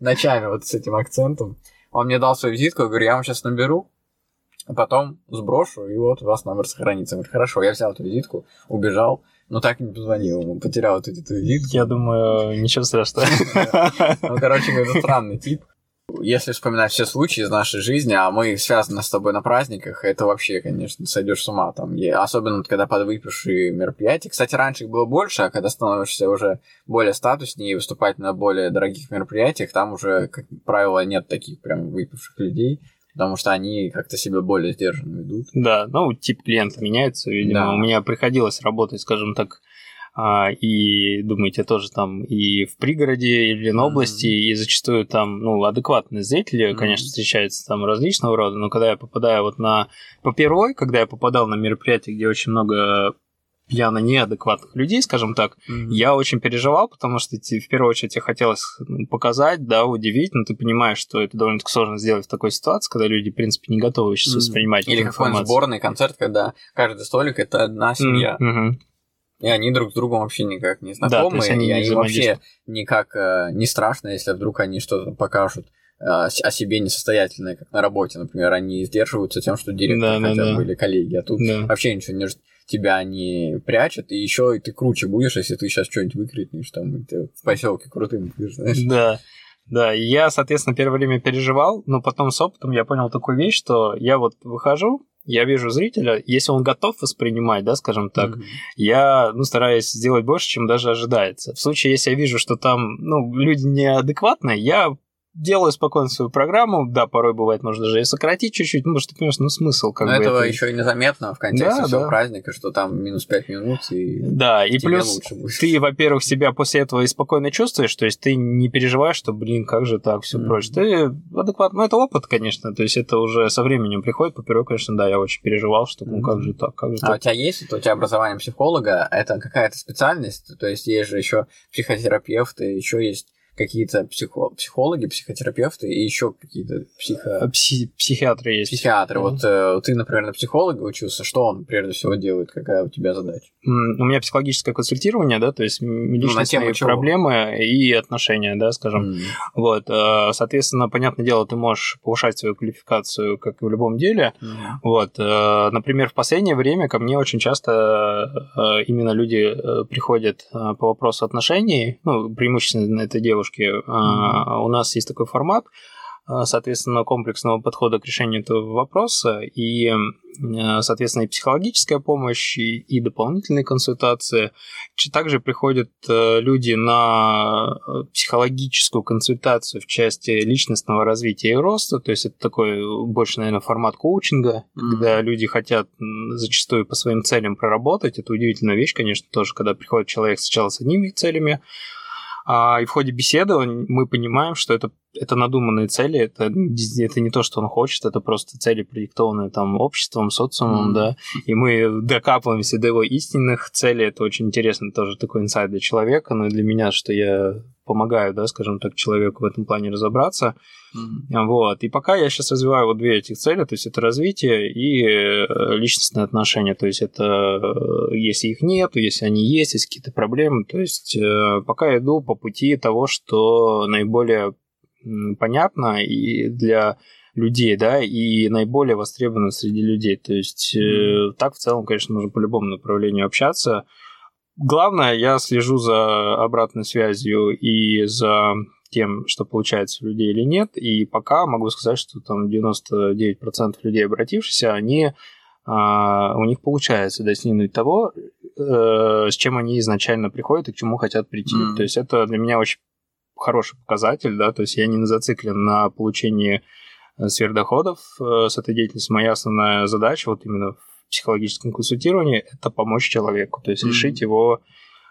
ночами вот с этим акцентом. Он мне дал свою визитку, я говорю, я вам сейчас наберу, а потом сброшу, и вот у вас номер сохранится. Он говорит, хорошо, я взял эту визитку, убежал, но так и не позвонил ему, потерял эту, эту визитку. Я думаю, ничего страшного. Ну, короче, это странный тип. Если вспоминать все случаи из нашей жизни, а мы связаны с тобой на праздниках, это вообще, конечно, сойдешь с ума. Там, и особенно когда подвыпившие мероприятия. Кстати, раньше их было больше, а когда становишься уже более статуснее и выступать на более дорогих мероприятиях, там уже, как правило, нет таких прям выпивших людей потому что они как-то себя более сдержанно ведут. Да, ну, тип клиента меняется, видимо. Да. У меня приходилось работать, скажем так, а, и думаете тоже там и в пригороде или на области, mm-hmm. и зачастую там, ну, адекватные зрители, mm-hmm. конечно, встречаются там различного рода, но когда я попадаю вот на... По первой, когда я попадал на мероприятие, где очень много пьяно неадекватных людей, скажем так, mm-hmm. я очень переживал, потому что в первую очередь тебе хотелось ну, показать, да, удивить, но ты понимаешь, что это довольно-таки сложно сделать в такой ситуации, когда люди, в принципе, не готовы сейчас mm-hmm. воспринимать Или какой-нибудь сборный концерт, когда каждый столик — это одна семья. Mm-hmm. И они друг с другом вообще никак не знакомы, да, они и они вообще никак э, не страшно, если вдруг они что-то покажут э, о себе несостоятельное, как на работе, например, они сдерживаются тем, что директор да, хотя бы да. или коллеги, а тут да. вообще ничего не тебя не прячут, и еще и ты круче будешь, если ты сейчас что-нибудь выкрикнешь, там, ты в поселке крутым будешь, знаешь. Да. Да, и я, соответственно, первое время переживал, но потом с опытом я понял такую вещь, что я вот выхожу, я вижу зрителя, если он готов воспринимать, да, скажем так, mm-hmm. я, ну, стараюсь сделать больше, чем даже ожидается. В случае, если я вижу, что там, ну, люди неадекватные, я делаю спокойно свою программу. Да, порой бывает, можно даже и сократить чуть-чуть, ну, потому что ты понимаешь, ну, смысл как Но бы. этого это... еще и незаметно в контексте да, всего да. праздника, что там минус 5 минут, и Да, и плюс ты, во-первых, себя после этого и спокойно чувствуешь, то есть ты не переживаешь, что, блин, как же так, все mm-hmm. прочее. Ты адекватно, ну, это опыт, конечно, то есть это уже со временем приходит, по первых, конечно, да, я очень переживал, что, ну, как же так, как же а так. у тебя есть, это у тебя образование психолога, это какая-то специальность, то есть есть же еще психотерапевты, еще есть какие-то психо- психологи, психотерапевты и еще какие-то психо... А пси- психиатры есть. психиатры. Мгм. Вот э, ты, например, на психолога учился, что он прежде всего делает, какая у тебя задача? М, У меня психологическое консультирование, да, то есть Ну, личностные чего? проблемы и отношения, да, скажем. М. Вот, э, соответственно, понятное дело, ты можешь повышать свою квалификацию, как и в любом деле. М. Вот, э, например, в последнее время ко мне очень часто э, именно люди э, приходят э, по вопросу отношений, ну, преимущественно это девушки. Э, Мгм. У нас есть такой формат, э, соответственно, комплексного подхода к решению этого вопроса, и, э, соответственно, и психологическая помощь, и, и дополнительные консультации. Также приходят э, люди на э, психологическую консультацию в части личностного развития и роста, то есть это такой э, больше, наверное, формат коучинга, Мгм. когда люди хотят зачастую по своим целям проработать. Это удивительная вещь, конечно, тоже, когда приходит человек сначала с одними целями, а, и в ходе беседы мы понимаем, что это, это надуманные цели, это, это не то, что он хочет, это просто цели, продиктованные там обществом, социумом, Мгм. да, и мы докапываемся до его истинных целей, это очень интересно, тоже такой инсайт для человека, но и для меня, что я помогаю, да, скажем так, человеку в этом плане разобраться. М. Вот. И пока я сейчас развиваю вот две этих цели, то есть это развитие и э, личностные отношения. То есть это э, если их нет, если они есть, есть какие-то проблемы. То есть э, пока я иду по пути того, что наиболее понятно и для людей, да, и наиболее востребовано среди людей. То есть э, так в целом, конечно, можно по любому направлению общаться. Главное, я слежу за обратной связью и за тем, что получается у людей или нет. И пока могу сказать, что там 99% людей, обратившихся, они, а, у них получается достигнуть того, э, с чем они изначально приходят и к чему хотят прийти. Мгм. То есть это для меня очень хороший показатель, да, то есть я не зациклен на получении э, сверхдоходов э, с этой деятельностью. Моя основная задача вот именно в психологическом консультировании – это помочь человеку, то есть Мгм. решить его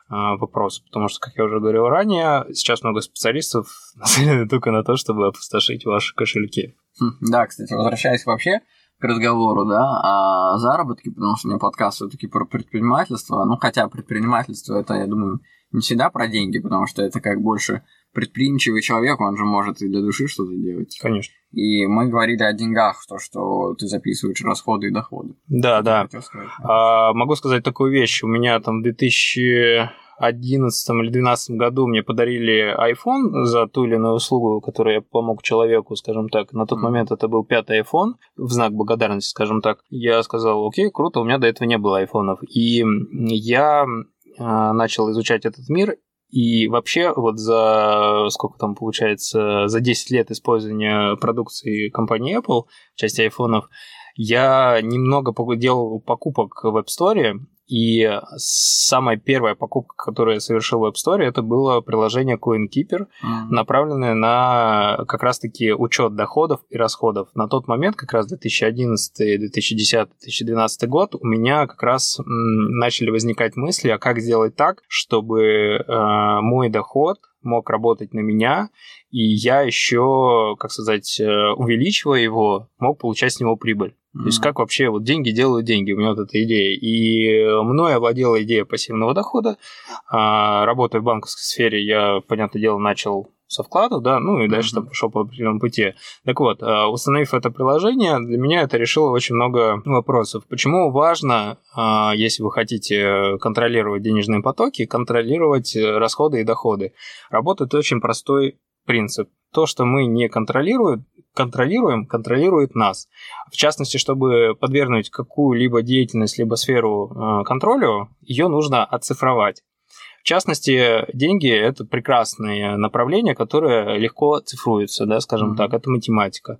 а, вопрос. Потому что, как я уже говорил ранее, сейчас много специалистов <laughs> нацелены только на то, чтобы опустошить ваши кошельки. Хм, Да, кстати, возвращаясь вообще к разговору, да, о заработке, потому что у меня подкаст все-таки про предпринимательство. Ну, хотя предпринимательство это, я думаю, не всегда про деньги, потому что это как больше предприимчивый человек, он же может и для души что-то делать. Конечно. И мы говорили о деньгах, то, что ты записываешь расходы и доходы. Да, да. Сказать. А, могу сказать такую вещь. У меня там в 2011 или 2012 году мне подарили iPhone за ту или иную услугу, которую я помог человеку, скажем так. На тот Мгм. момент это был пятый iPhone, в знак благодарности, скажем так. Я сказал, окей, круто, у меня до этого не было айфонов. И я а, начал изучать этот мир, и вообще вот за сколько там получается, за 10 лет использования продукции компании Apple части айфонов, я немного делал покупок в App Store, и самая первая покупка, которую я совершил в App Store, это было приложение CoinKeeper, Мгм. направленное на как раз-таки учет доходов и расходов. На тот момент, как раз 2011, 2010, 2012 год, у меня как раз м, начали возникать мысли, а как сделать так, чтобы э, мой доход мог работать на меня, и я еще, как сказать, э, увеличивая его, мог получать с него прибыль. То есть как вообще вот деньги делают деньги, у меня вот эта идея. И мной овладела идея пассивного дохода. А, Работая в банковской сфере, я, понятное дело, начал со вкладов, да, ну и дальше там пошел по определенному пути. Так вот, а, установив это приложение, для меня это решило очень много вопросов. Почему важно, а, если вы хотите контролировать денежные потоки, контролировать э, расходы и доходы? Работает очень простой принцип. То, что мы не контролируем, контролируем, контролирует нас. В частности, чтобы подвергнуть какую-либо деятельность, либо сферу э, контролю, ее нужно оцифровать. В частности, деньги – это прекрасное направление, которое легко цифруется, да, скажем Мгм. так, это математика.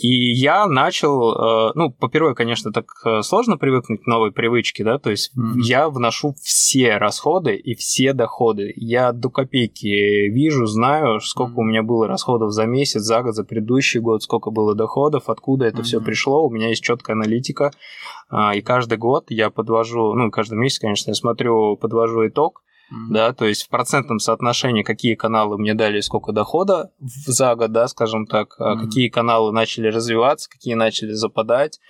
И я начал, э, ну, по-первых, конечно, так э, сложно привыкнуть к новой привычке, да, то есть Мгм. я вношу все расходы и все доходы. Я до копейки вижу, знаю, сколько Мгм. у меня было расходов за месяц, за год, за предыдущий год, сколько было доходов, откуда это все Мгм. пришло. У меня есть четкая аналитика, а, и каждый год я подвожу, ну, каждый месяц, конечно, я смотрю, подвожу итог, mm-hmm. Да, то есть в процентном соотношении, какие каналы мне дали сколько дохода за год, да, скажем так, mm-hmm. какие каналы начали развиваться, какие начали западать.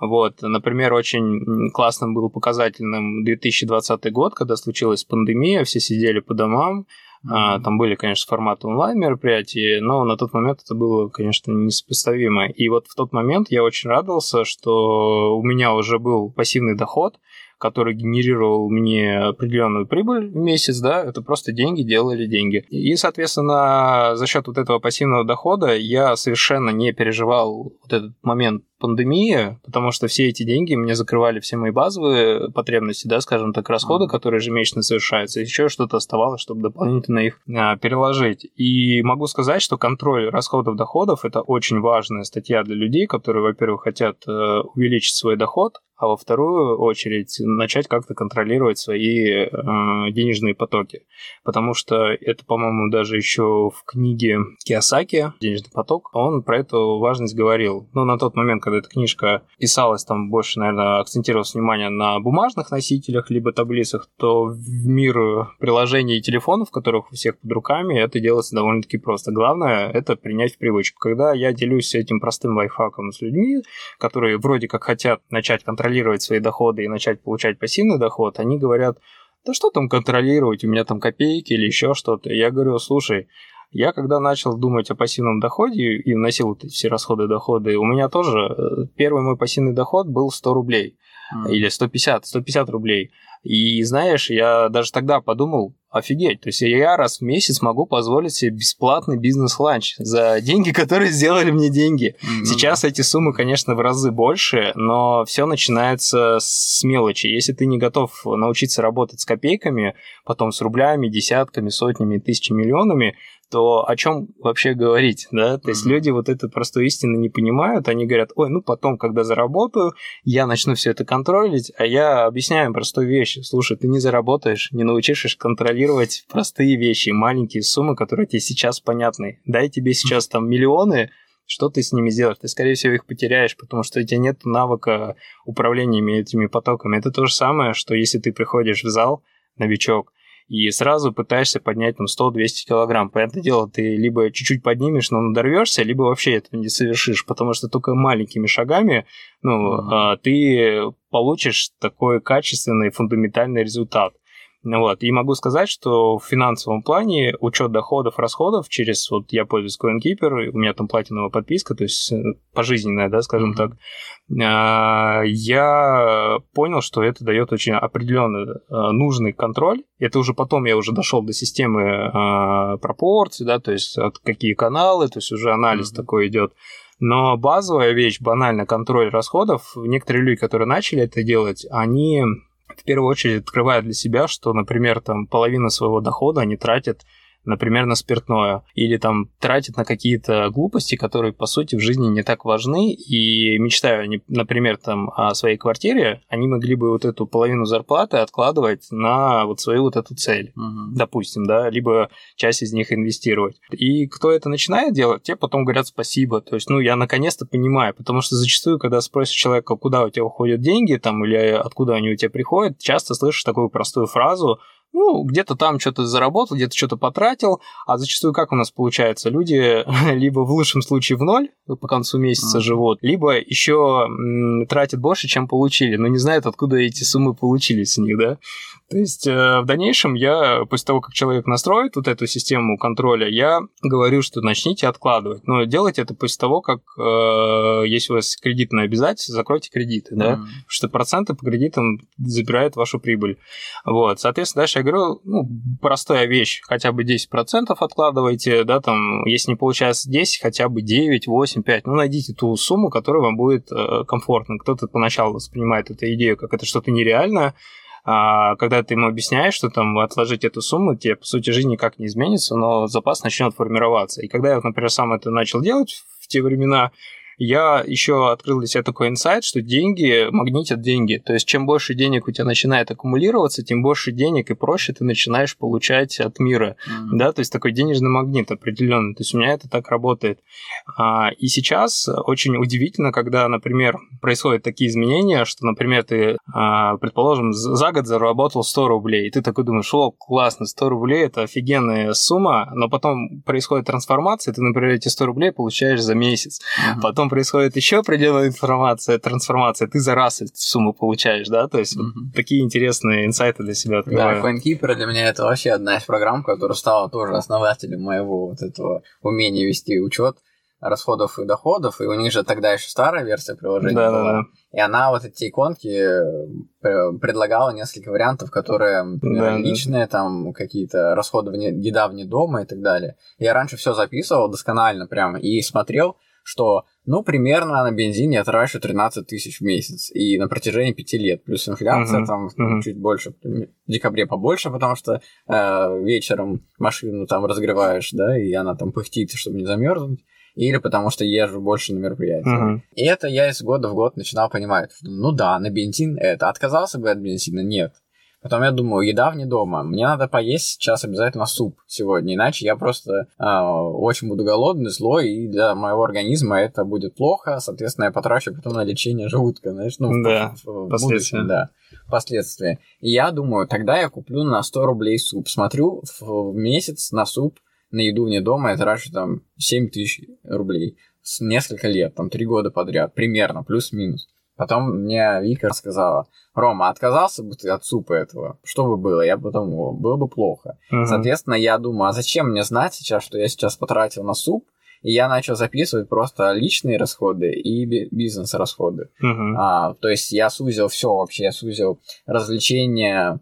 Вот, например, очень классным был показательным 2020 год, когда случилась пандемия, все сидели по домам, Mm-hmm. Там были, конечно, форматы онлайн-мероприятий, но на тот момент это было, конечно, несопоставимо. И вот в тот момент я очень радовался, что у меня уже был пассивный доход, который генерировал мне определенную прибыль в месяц, да, это просто деньги делали деньги. И, соответственно, за счет вот этого пассивного дохода я совершенно не переживал вот этот момент пандемии, потому что все эти деньги мне закрывали все мои базовые потребности, да, скажем так, расходы, которые ежемесячно совершаются, еще что-то оставалось, чтобы дополнительно их а, переложить. И могу сказать, что контроль расходов доходов это очень важная статья для людей, которые, во-первых, хотят э, увеличить свой доход, а во вторую очередь начать как-то контролировать свои э, денежные потоки. Потому что это, по-моему, даже еще в книге Киосаки «Денежный поток» он про эту важность говорил. Ну, на тот момент, когда эта книжка писалась, там больше, наверное, акцентировалось внимание на бумажных носителях, либо таблицах, то в мир приложений и телефонов, которых у всех под руками, это делается довольно-таки просто. Главное — это принять в привычку. Когда я делюсь этим простым лайфхаком с людьми, которые вроде как хотят начать контролировать свои доходы и начать получать пассивный доход, они говорят, да что там контролировать, у меня там копейки или еще что-то. Я говорю, слушай, я когда начал думать о пассивном доходе и вносил вот эти все расходы доходы, у меня тоже э, первый мой пассивный доход был 100 рублей mm. или 150, 150 рублей. И знаешь, я даже тогда подумал, офигеть, то есть я раз в месяц могу позволить себе бесплатный бизнес-ланч за деньги, <laughs> которые сделали мне деньги. Mm-hmm. Сейчас эти суммы, конечно, в разы больше, но все начинается с мелочи. Если ты не готов научиться работать с копейками, потом с рублями, десятками, сотнями, тысячами, миллионами, то о чем вообще говорить, да? То есть mm-hmm. люди вот эту простую истину не понимают, они говорят, ой, ну потом, когда заработаю, я начну все это контролить, а я объясняю им простую вещь. Слушай, ты не заработаешь, не научишься контролировать простые вещи, маленькие суммы, которые тебе сейчас понятны. Дай тебе сейчас там миллионы, что ты с ними сделаешь? Ты, скорее всего, их потеряешь, потому что у тебя нет навыка управления этими потоками. Это то же самое, что если ты приходишь в зал, новичок, и сразу пытаешься поднять там 100-200 килограмм. Понятное дело, ты либо чуть-чуть поднимешь, но надорвешься, либо вообще этого не совершишь, потому что только маленькими шагами ну, mm-hmm. ты получишь такой качественный фундаментальный результат. Вот. И могу сказать, что в финансовом плане учет доходов, расходов через, вот я пользуюсь CoinKeeper, у меня там платиновая подписка, то есть э, пожизненная, да, скажем mm-hmm. так, а, я понял, что это дает очень определенный э, нужный контроль. Это уже потом я уже дошел до системы а, пропорций, да, то есть какие каналы, то есть уже анализ mm-hmm. такой идет. Но базовая вещь, банально контроль расходов, некоторые люди, которые начали это делать, они в первую очередь открывают для себя, что, например, там половину своего дохода они тратят например, на спиртное, или там тратят на какие-то глупости, которые, по сути, в жизни не так важны, и мечтаю, например, там о своей квартире, они могли бы вот эту половину зарплаты откладывать на вот свою вот эту цель, угу. допустим, да, либо часть из них инвестировать. И кто это начинает делать, те потом говорят спасибо, то есть, ну, я наконец-то понимаю, потому что зачастую, когда спросишь человека, куда у тебя уходят деньги, там, или откуда они у тебя приходят, часто слышишь такую простую фразу, ну, где-то там что-то заработал, где-то что-то потратил, а зачастую как у нас получается? Люди <laughs> либо в лучшем случае в ноль по концу месяца mm-hmm. живут, либо еще тратят больше, чем получили, но не знают, откуда эти суммы получились у них, да? То есть э, в дальнейшем я, после того, как человек настроит вот эту систему контроля, я говорю, что начните откладывать. Но делайте это после того, как, э, если у вас кредитное обязательство, закройте кредиты, да, mm-hmm. потому что проценты по кредитам забирают вашу прибыль. Вот, соответственно, дальше я говорю, ну, простая вещь, хотя бы 10% откладывайте, да, там, если не получается 10, хотя бы 9, 8, 5, ну, найдите ту сумму, которая вам будет э, комфортна. Кто-то поначалу воспринимает эту идею как это что-то нереальное, а когда ты ему объясняешь, что там отложить эту сумму, тебе, по сути, жизнь никак не изменится, но запас начнет формироваться. И когда я, например, сам это начал делать в те времена, я еще открыл для себя такой инсайт, что деньги магнитят деньги. То есть, чем больше денег у тебя начинает аккумулироваться, тем больше денег и проще ты начинаешь получать от мира. Mm-hmm. Да, то есть такой денежный магнит определенный. То есть у меня это так работает. А, и сейчас очень удивительно, когда, например, происходят такие изменения, что, например, ты, а, предположим, за год заработал 100 рублей, и ты такой думаешь, о, классно, 100 рублей – это офигенная сумма, но потом происходит трансформация, ты, например, эти 100 рублей получаешь за месяц. Uh-huh. Потом происходит еще определенная информация, трансформация, ты за раз эту сумму получаешь, да? То есть uh-huh. вот такие интересные инсайты для себя открываю. Да, CoinKeeper для меня это вообще одна из программ, которая стала тоже основателем моего вот этого умения вести учет расходов и доходов, и у них же тогда еще старая версия приложения да, была. Да, да. И она вот эти иконки э, предлагала несколько вариантов, которые, например, да, личные, да. там какие-то расходы вне, еда вне дома и так далее. Я раньше все записывал досконально прям и смотрел, что, ну, примерно на бензине я трачу 13 тысяч в месяц. И на протяжении 5 лет. Плюс инфляция uh-huh, там uh-huh. чуть больше. В декабре побольше, потому что э, вечером машину там разгреваешь, да, и она там пыхтит, чтобы не замерзнуть или потому что езжу больше на мероприятия. Uh-huh. И это я из года в год начинал понимать, что ну да, на бензин это. Отказался бы от бензина? Нет. Потом я думаю, еда вне дома. Мне надо поесть сейчас обязательно суп сегодня, иначе я просто э, очень буду голодный, злой, и для моего организма это будет плохо. Соответственно, я потрачу потом на лечение желудка, знаешь, ну, да, в, в будущем, да, последствия. И я думаю, тогда я куплю на 100 рублей суп. Смотрю в, в месяц на суп на еду вне дома я трачу там 7 тысяч рублей с несколько лет, там три года подряд, примерно, плюс-минус. Потом мне Вика рассказала, Рома, отказался бы ты от супа этого? Что бы было? Я бы думал, было бы плохо. Uh-huh. Соответственно, я думаю, а зачем мне знать сейчас, что я сейчас потратил на суп? И я начал записывать просто личные расходы и бизнес-расходы. Uh-huh. А, то есть я сузил все вообще, я сузил развлечения,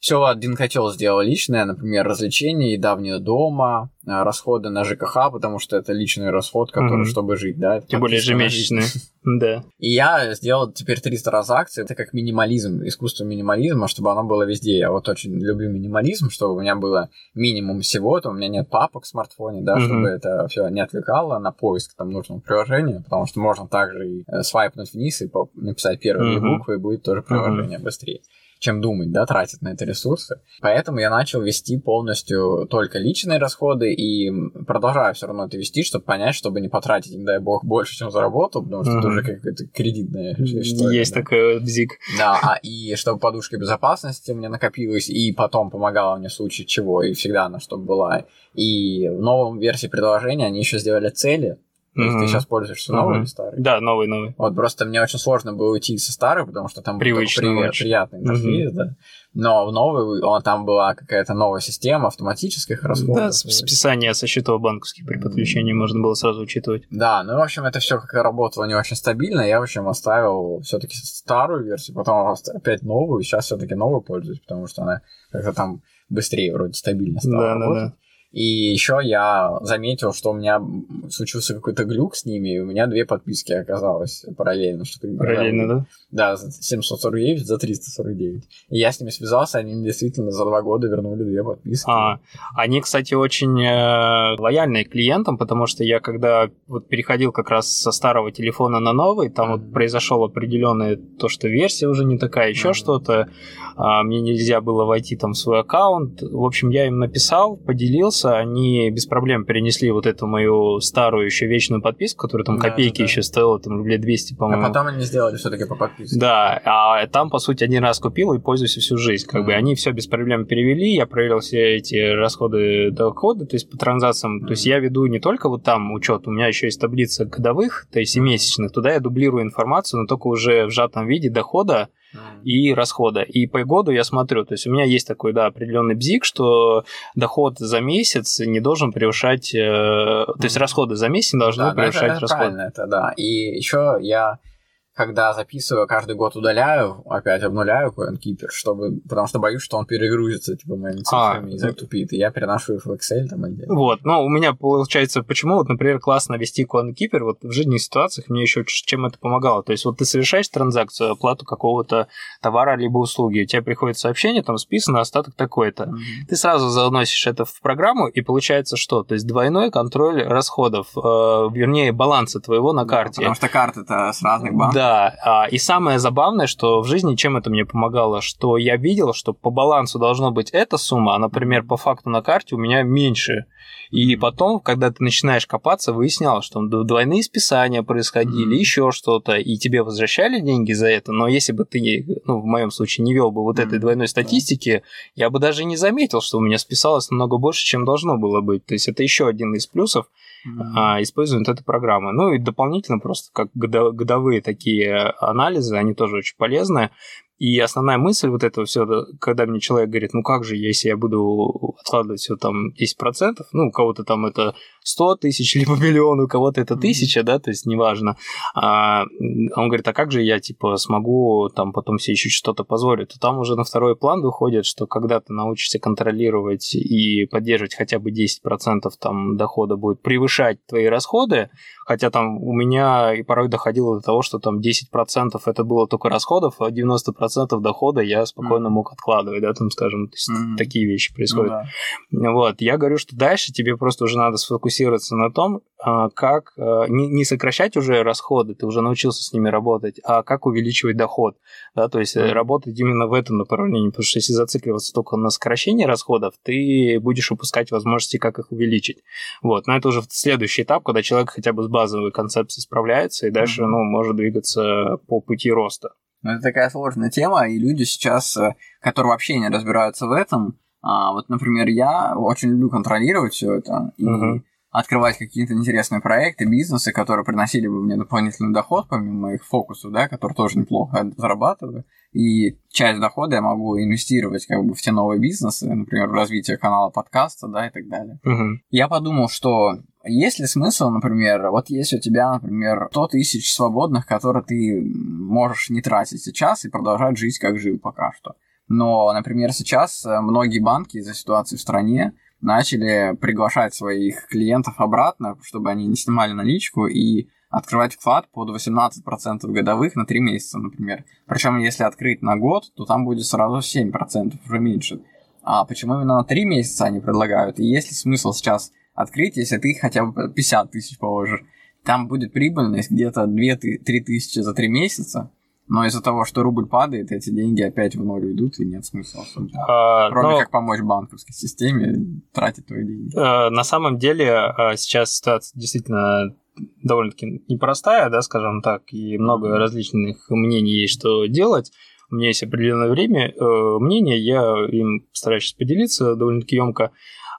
все один котел сделал личное, например, развлечения, еда вне дома, а, расходы на ЖКХ, потому что это личный расход, который, mm-hmm. чтобы жить, да. Тем более ежемесячные, <laughs> да. И я сделал теперь три транзакции, это как минимализм, искусство минимализма, чтобы оно было везде. Я вот очень люблю минимализм, чтобы у меня было минимум всего, то у меня нет папок в смартфоне, да, mm-hmm. чтобы это все не отвлекало на поиск там нужного приложения, потому что можно также и э, свайпнуть вниз и написать первые mm-hmm. буквы, и будет тоже приложение mm-hmm. быстрее чем думать, да, тратить на это ресурсы. Поэтому я начал вести полностью только личные расходы и продолжаю все равно это вести, чтобы понять, чтобы не потратить, не дай бог, больше, чем заработал, потому что mm-hmm. это уже какая-то кредитная история. Есть да. такой бзик. Да, а, и чтобы подушка безопасности мне накопилась, и потом помогала мне в случае чего, и всегда она чтобы была. И в новом версии предложения они еще сделали цели, Mm-hmm. Ты сейчас пользуешься новый mm-hmm. или старый? Да, новый, новый. Вот просто мне очень сложно было уйти со старой, потому что там Привычный был при... приятный интерфейс, mm-hmm. да. Но в новый он, там была какая-то новая система автоматических расходов. Да, списание со счетов банковских при подключении mm-hmm. можно было сразу учитывать. Да, ну, в общем, это все как работало не очень стабильно. Я, в общем, оставил все-таки старую версию, потом опять новую, сейчас все-таки новую пользуюсь, потому что она как-то там быстрее вроде стабильно стала да, работать. Да, да. И еще я заметил, что у меня случился какой-то глюк с ними, и у меня две подписки оказалось параллельно. Что параллельно, да? Да, за 749, за 349. И я с ними связался, они действительно за два года вернули две подписки. А, они, кстати, очень э, лояльные к клиентам, потому что я когда вот переходил как раз со старого телефона на новый, там mm-hmm. вот произошел определенное то, что версия уже не такая, еще mm-hmm. что-то. А, мне нельзя было войти там в свой аккаунт. В общем, я им написал, поделился, Netflix, они без проблем перенесли вот эту мою старую еще вечную подписку, которая там да, копейки да, да. еще стоила, там рублей 200, по-моему. А потом они сделали все-таки по подписке. Да, а там, по сути, один раз купил и пользуюсь всю жизнь. Как mm. бы они все без проблем перевели, я проверил все эти расходы, доходы, то есть по транзакциям. Mm. То есть я веду не только вот там учет, у меня еще есть таблица годовых, то есть и месячных. Туда я дублирую информацию, но только уже в сжатом виде дохода, и расхода. И по году я смотрю, то есть у меня есть такой, да, определенный бзик, что доход за месяц не должен превышать, э, то есть расходы за месяц не должны да, превышать это, расходы. Правильно, это да. И еще я когда записываю, каждый год удаляю, опять обнуляю CoinKeeper, чтобы, потому что боюсь, что он перегрузится, типа, моими а, цифрами а, и затупит, и я переношу их в Excel там отдельно. Вот, ну, у меня получается, почему, вот, например, классно вести CoinKeeper, вот в жизненных ситуациях мне еще чем это помогало, то есть вот ты совершаешь транзакцию, оплату какого-то товара либо услуги, у тебя приходит сообщение, там списано остаток такой-то, mm-hmm. ты сразу заносишь это в программу, и получается что? То есть двойной контроль расходов, э, вернее, баланса твоего на карте. Да, потому что карты-то с разных банков. Да, да, а, и самое забавное, что в жизни чем это мне помогало, что я видел, что по балансу должно быть эта сумма, а, например, по факту на карте у меня меньше. И потом, когда ты начинаешь копаться, выяснялось, что двойные списания происходили, mm-hmm. еще что-то, и тебе возвращали деньги за это, но если бы ты, ну, в моем случае, не вел бы вот mm-hmm. этой двойной статистики, я бы даже не заметил, что у меня списалось намного больше, чем должно было быть. То есть это еще один из плюсов, mm-hmm. а, используют эту программу. Ну и дополнительно просто как годовые такие анализы, они тоже очень полезны. И основная мысль вот этого все, когда мне человек говорит, ну как же, если я буду откладывать все там 10%, ну у кого-то там это 100 тысяч, <laughs> либо миллион, у кого-то это тысяча, да, то есть неважно. А он говорит, а как же я, типа, смогу там потом себе еще что-то позволить? То там уже на второй план выходит, что когда ты научишься контролировать и поддерживать хотя бы 10% там дохода будет превышать твои расходы, хотя там у меня и порой доходило до того, что там 10% это было только расходов, а 90% дохода я спокойно мог откладывать, да, там, скажем, то есть mm-hmm. такие вещи происходят. Ну, да. Вот, я говорю, что дальше тебе просто уже надо сфокусироваться на том, а, как а, не сокращать уже расходы, ты уже научился с ними работать, а как увеличивать доход, да, то есть mm-hmm. работать именно в этом направлении, потому что если зацикливаться только на сокращении расходов, ты будешь упускать возможности, как их увеличить. Вот, но это уже следующий этап, когда человек хотя бы с базовой концепцией справляется и дальше, ну, может двигаться по пути роста. Ну, это такая сложная тема, и люди сейчас, э, которые вообще не разбираются в этом, а, вот, например, я очень люблю контролировать все это и uh-huh. открывать какие-то интересные проекты, бизнесы, которые приносили бы мне дополнительный доход, помимо моих фокусов, да, которые тоже неплохо зарабатываю. И часть дохода я могу инвестировать как бы в те новые бизнесы, например, в развитие канала подкаста, да, и так далее. Uh-huh. Я подумал, что есть ли смысл, например, вот если у тебя, например, 100 тысяч свободных, которые ты можешь не тратить сейчас и продолжать жить, как жил пока что. Но, например, сейчас э, многие банки из-за ситуации в стране начали приглашать своих клиентов обратно, чтобы они не снимали наличку и открывать вклад под 18% годовых на 3 месяца, например. Причем, если открыть на год, то там будет сразу 7%, уже меньше. А почему именно на 3 месяца они предлагают? И есть ли смысл сейчас открыть, если ты хотя бы 50 тысяч положишь. Там будет прибыльность где-то 2-3 тысячи за 3 месяца, но из-за того, что рубль падает, эти деньги опять в ноль идут, и нет смысла А, Кроме но... как помочь банковской системе тратить твои деньги. А, на самом деле а, сейчас ситуация действительно довольно-таки непростая, да, скажем так, и много различных мнений есть, что делать. У меня есть определенное время, э, мнение, я им постараюсь поделиться довольно-таки емко.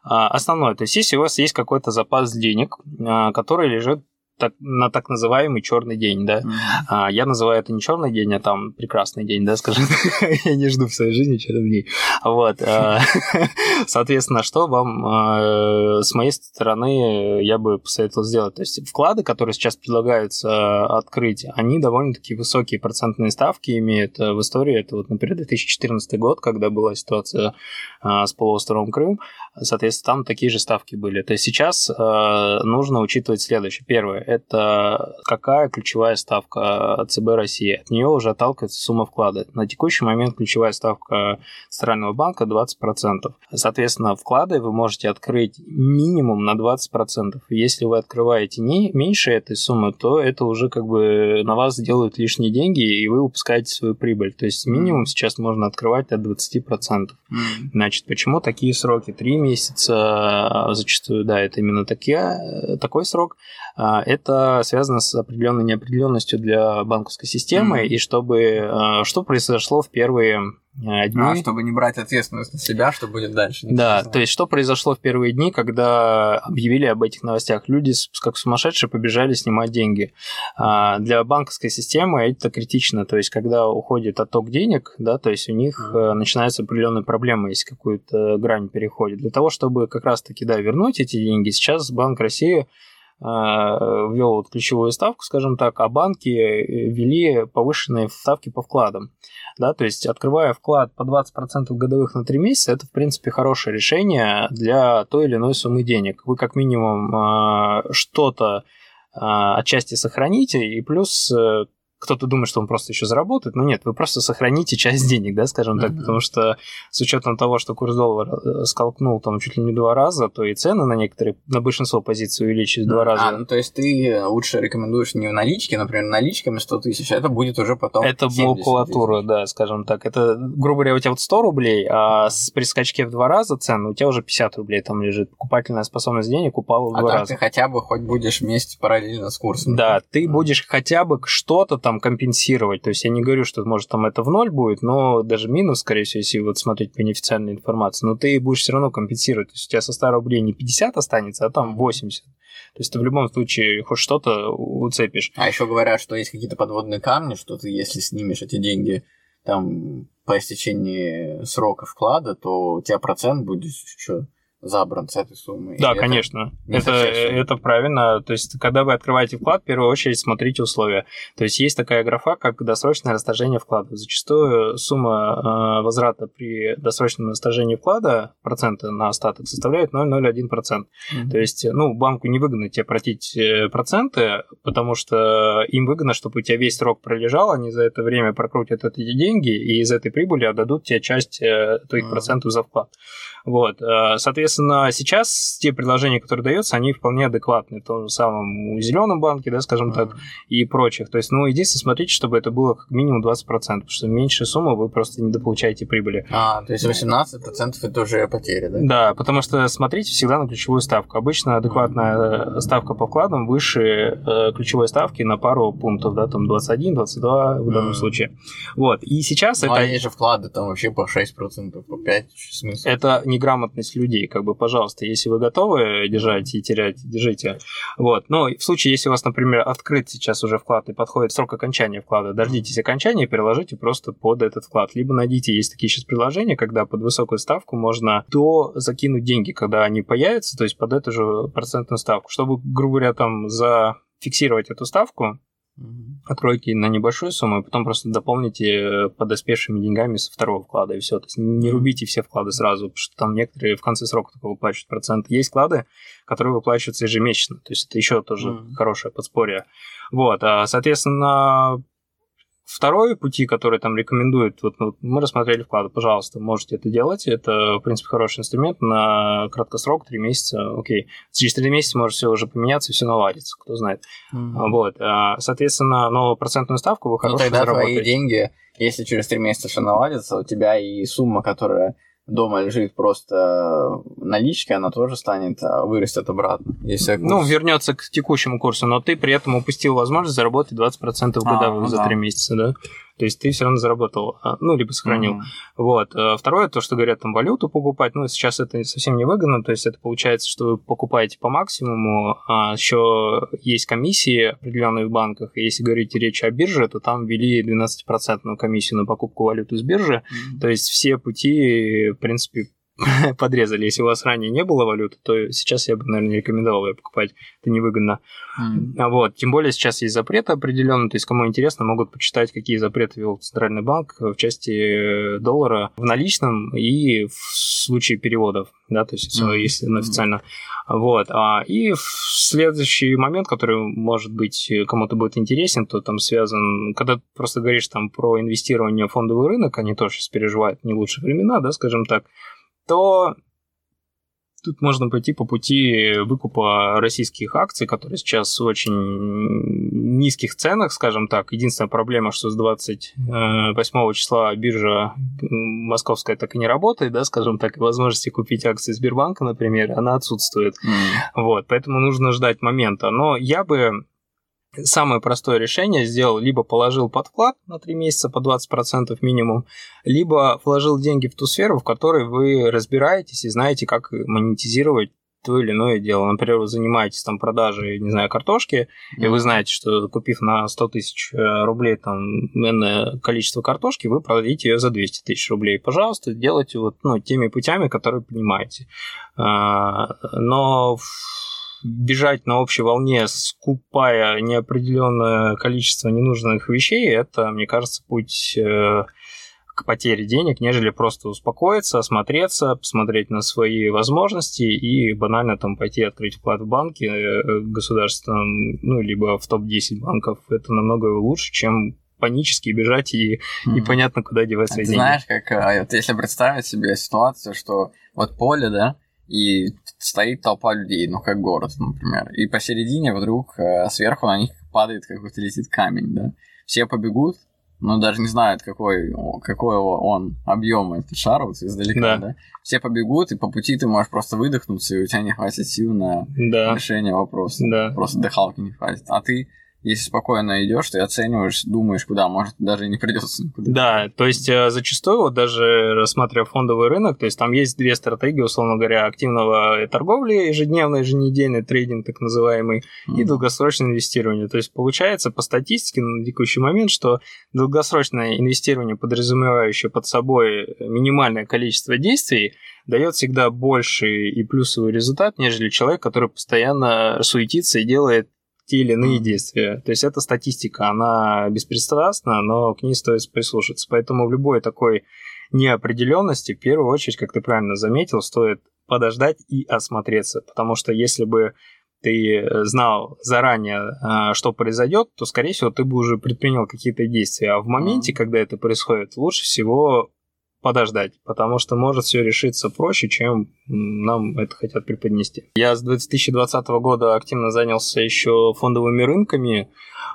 А, основное. То есть, если у вас есть какой-то запас денег, а, который лежит так, на так называемый черный день, да. Mm-hmm. А, я называю это не черный день, а там прекрасный день, да, скажем. <laughs> я не жду в своей жизни черных дней. Вот. А, <laughs> соответственно, что вам с моей стороны я бы посоветовал сделать? То есть вклады, которые сейчас предлагаются открыть, они довольно-таки высокие процентные ставки имеют в истории. Это вот, например, 2014 год, когда была ситуация с полуостровом Крым. Соответственно, там такие же ставки были. То есть сейчас нужно учитывать следующее. Первое это какая ключевая ставка ЦБ России. От нее уже отталкивается сумма вклада. На текущий момент ключевая ставка Центрального банка 20%. Соответственно, вклады вы можете открыть минимум на 20%. Если вы открываете не меньше этой суммы, то это уже как бы на вас делают лишние деньги, и вы выпускаете свою прибыль. То есть минимум сейчас можно открывать от 20%. Mm. Значит, почему такие сроки? Три месяца зачастую, да, это именно такие, такой срок. А, это связано с определенной неопределенностью для банковской системы, mm-hmm. и чтобы а, что произошло в первые а, дни. А, чтобы не брать ответственность на себя, что будет дальше. Да, то есть что произошло в первые дни, когда объявили об этих новостях. Люди как сумасшедшие побежали снимать деньги. Для банковской системы это критично, то есть когда уходит отток денег, да, то есть у них mm. начинаются определенные проблемы, если какую-то грань переходит. Для того, чтобы как раз-таки, да, вернуть эти деньги, сейчас Банк России ввел вот ключевую ставку, скажем так, а банки ввели повышенные ставки по вкладам. Да, то есть, открывая вклад по 20% годовых на 3 месяца, это, в принципе, хорошее решение для той или иной суммы денег. Вы, как минимум, что-то отчасти сохраните, и плюс кто-то думает, что он просто еще заработает, но нет, вы просто сохраните часть денег, да, скажем так, mm-hmm. потому что с учетом того, что курс доллара э, сколкнул там чуть ли не два раза, то и цены на некоторые, на большинство позиций увеличились mm-hmm. два раза. А, ну то есть ты лучше рекомендуешь не в наличке, например, наличками 100 тысяч, а это будет уже потом Это макулатура, да, скажем так. Это, грубо говоря, у тебя вот 100 рублей, а с, при скачке в два раза цены у тебя уже 50 рублей там лежит. Покупательная способность денег упала в а два так раза. ты хотя бы хоть будешь вместе параллельно с курсом. Да, ты mm-hmm. будешь хотя бы что-то там компенсировать компенсировать. То есть я не говорю, что может там это в ноль будет, но даже минус, скорее всего, если вот смотреть по неофициальной информации, но ты будешь все равно компенсировать. То есть у тебя со 100 рублей не 50 останется, а там 80. То есть ты в любом случае хоть что-то уцепишь. А еще говорят, что есть какие-то подводные камни, что ты, если снимешь эти деньги там по истечении срока вклада, то у тебя процент будет еще забран с этой суммы. Да, конечно. Это, это правильно. То есть, когда вы открываете вклад, в первую очередь смотрите условия. То есть, есть такая графа, как досрочное расторжение вклада. Зачастую сумма э, возврата при досрочном расторжении вклада, процента на остаток, составляет 0,01%. Mm-hmm. То есть, ну, банку невыгодно тебе платить э, проценты, потому что им выгодно, чтобы у тебя весь срок пролежал, они за это время прокрутят эти деньги, и из этой прибыли отдадут тебе часть э, твоих mm-hmm. процентов за вклад. Вот, соответственно, сейчас те предложения, которые даются, они вполне адекватны в том же самом зеленом банке, да, скажем mm-hmm. так, и прочих. То есть, ну, единственное, смотрите, чтобы это было как минимум 20%, потому что меньше суммы вы просто не дополучаете прибыли. А, то есть 18% это уже потери, да? Да, потому что смотрите всегда на ключевую ставку. Обычно адекватная mm-hmm. ставка по вкладам выше э, ключевой ставки на пару пунктов, да, там 21, 22 в данном mm-hmm. случае. Вот, и сейчас ну, это... а есть же вклады там вообще по 6%, по 5%, смысл? Это неграмотность людей, как бы, пожалуйста, если вы готовы держать и терять, держите. Вот. Но в случае, если у вас, например, открыт сейчас уже вклад и подходит срок окончания вклада, дождитесь окончания и переложите просто под этот вклад. Либо найдите, есть такие сейчас приложения, когда под высокую ставку можно до закинуть деньги, когда они появятся, то есть под эту же процентную ставку. Чтобы, грубо говоря, там зафиксировать эту ставку, Откройте на небольшую сумму, и потом просто дополните э, подоспевшими деньгами со второго вклада, и все. То есть не рубите все вклады сразу, потому что там некоторые в конце срока только выплачивают процент. Есть вклады, которые выплачиваются ежемесячно, то есть это еще тоже mm-hmm. хорошее подспорье. Вот, а, соответственно, Второй пути, который там рекомендует, вот ну, мы рассмотрели вклады, пожалуйста, можете это делать. Это, в принципе, хороший инструмент на краткосрок, 3 месяца, окей. Через 3 месяца может все уже поменяться, все наладится, кто знает. Mm-hmm. Вот, а, соответственно, но процентную ставку вы хорошо ну, тогда заработаете. твои деньги, если через 3 месяца все наладится, у тебя и сумма, которая дома лежит просто наличка, она тоже станет, а вырастет обратно. Если курс... Ну, вернется к текущему курсу, но ты при этом упустил возможность заработать 20% годовых а, ну за да. 3 месяца, да? То есть ты все равно заработал, а, ну, либо сохранил. Mm-hmm. Вот. А второе, то, что говорят, там валюту покупать, ну, сейчас это совсем не выгодно, то есть это получается, что вы покупаете по максимуму, а еще есть комиссии определенные в банках, если говорить речь о бирже, то там ввели 12% комиссию на покупку валюты с биржи, mm-hmm. то есть все пути, в принципе, <laughs> подрезали. Если у вас ранее не было валюты, то сейчас я бы, наверное, не рекомендовал ее покупать. Это невыгодно. Mm. Вот. Тем более сейчас есть запреты определенные. То есть, кому интересно, могут почитать, какие запреты ввел Центральный банк в части доллара в наличном и в случае переводов. Да, то есть, mm. если официально. Вот. А, и следующий момент, который, может быть, кому-то будет интересен, то там связан, когда ты просто говоришь там про инвестирование в фондовый рынок, они тоже сейчас переживают не лучшие времена, да, скажем так, то тут можно пойти по пути выкупа российских акций, которые сейчас в очень низких ценах, скажем так. Единственная проблема, что с 28 числа биржа московская так и не работает, да, скажем так, и возможности купить акции Сбербанка, например, она отсутствует. Mm. Вот, поэтому нужно ждать момента. Но я бы самое простое решение сделал, либо положил под вклад на 3 месяца по 20% минимум, либо вложил деньги в ту сферу, в которой вы разбираетесь и знаете, как монетизировать то или иное дело. Например, вы занимаетесь там продажей, не знаю, картошки, mm-hmm. и вы знаете, что купив на 100 тысяч э, рублей там энное количество картошки, вы продадите ее за 200 тысяч рублей. Пожалуйста, делайте вот ну, теми путями, которые понимаете. А, но бежать на общей волне, скупая неопределенное количество ненужных вещей, это, мне кажется, путь э, к потере денег, нежели просто успокоиться, осмотреться, посмотреть на свои возможности и банально там пойти открыть вклад в банке э, государственном, ну, либо в топ-10 банков. Это намного лучше, чем панически бежать и непонятно куда девать свои Ты деньги. знаешь, как а, вот если представить себе ситуацию, что вот поле, да, и стоит толпа людей, ну, как город, например, и посередине вдруг э, сверху на них падает какой-то летит камень, да, все побегут, но даже не знают, какой, какой он объем этот шар вот издалека, да. да? Все побегут, и по пути ты можешь просто выдохнуться, и у тебя не хватит сил на да. решение вопроса. Да. Просто дыхалки не хватит. А ты если спокойно идешь, ты оцениваешь, думаешь, куда, может, даже и не придется никуда. Да, то есть э, зачастую, вот даже рассматривая фондовый рынок, то есть там есть две стратегии, условно говоря, активного торговли, ежедневный, еженедельный трейдинг, так называемый, mm-hmm. и долгосрочное инвестирование. То есть получается по статистике на текущий момент, что долгосрочное инвестирование, подразумевающее под собой минимальное количество действий, дает всегда больший и плюсовый результат, нежели человек, который постоянно суетится и делает те или иные действия. То есть это статистика, она беспристрастна, но к ней стоит прислушаться. Поэтому в любой такой неопределенности, в первую очередь, как ты правильно заметил, стоит подождать и осмотреться. Потому что если бы ты знал заранее, а, что произойдет, то, скорее всего, ты бы уже предпринял какие-то действия. А в моменте, когда это происходит, лучше всего подождать, потому что может все решиться проще, чем нам это хотят преподнести. Я с 2020 года активно занялся еще фондовыми рынками.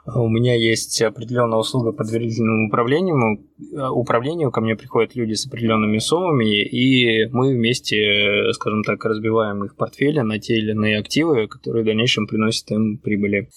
У меня есть определенная услуга по доверительному управлению. управлению. Ко мне приходят люди с определенными суммами, и мы вместе, скажем так, разбиваем их портфели на те или иные активы, которые в дальнейшем приносят им прибыли.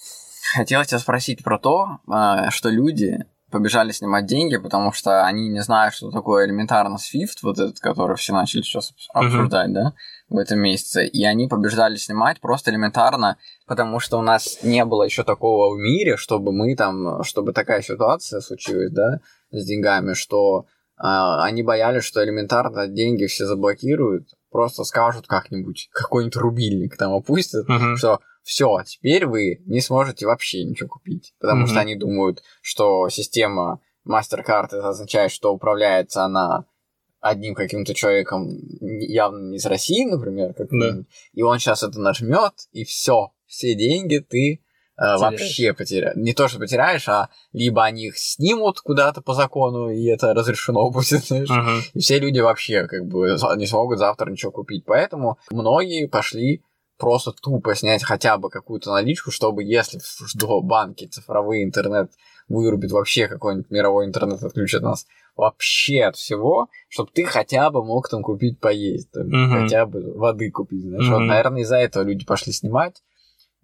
Хотел тебя спросить про то, а, что люди побежали снимать деньги, потому что они не знают, что такое элементарно SWIFT, вот этот, который все начали сейчас обсуждать, uh-huh. да, в этом месяце. И они побеждали снимать просто элементарно, потому что у нас не было еще такого в мире, чтобы мы там, чтобы такая ситуация случилась, да, с деньгами, что э, они боялись, что элементарно деньги все заблокируют, просто скажут как-нибудь, какой-нибудь рубильник там опустят, uh-huh. что все, теперь вы не сможете вообще ничего купить, потому mm-hmm. что они думают, что система MasterCard это означает, что управляется она одним каким-то человеком явно не из России, например, как да. и он сейчас это нажмет, и все, все деньги ты э, вообще потеряешь. Не то, что потеряешь, а либо они их снимут куда-то по закону, и это разрешено <laughs> будет, знаешь, uh-huh. и все люди вообще как бы не смогут завтра ничего купить. Поэтому многие пошли просто тупо снять хотя бы какую-то наличку, чтобы если в банки цифровой интернет вырубит вообще какой-нибудь мировой интернет, отключит нас вообще от всего, чтобы ты хотя бы мог там купить поесть, там, uh-huh. хотя бы воды купить, знаешь. Uh-huh. Вот, наверное, из-за этого люди пошли снимать,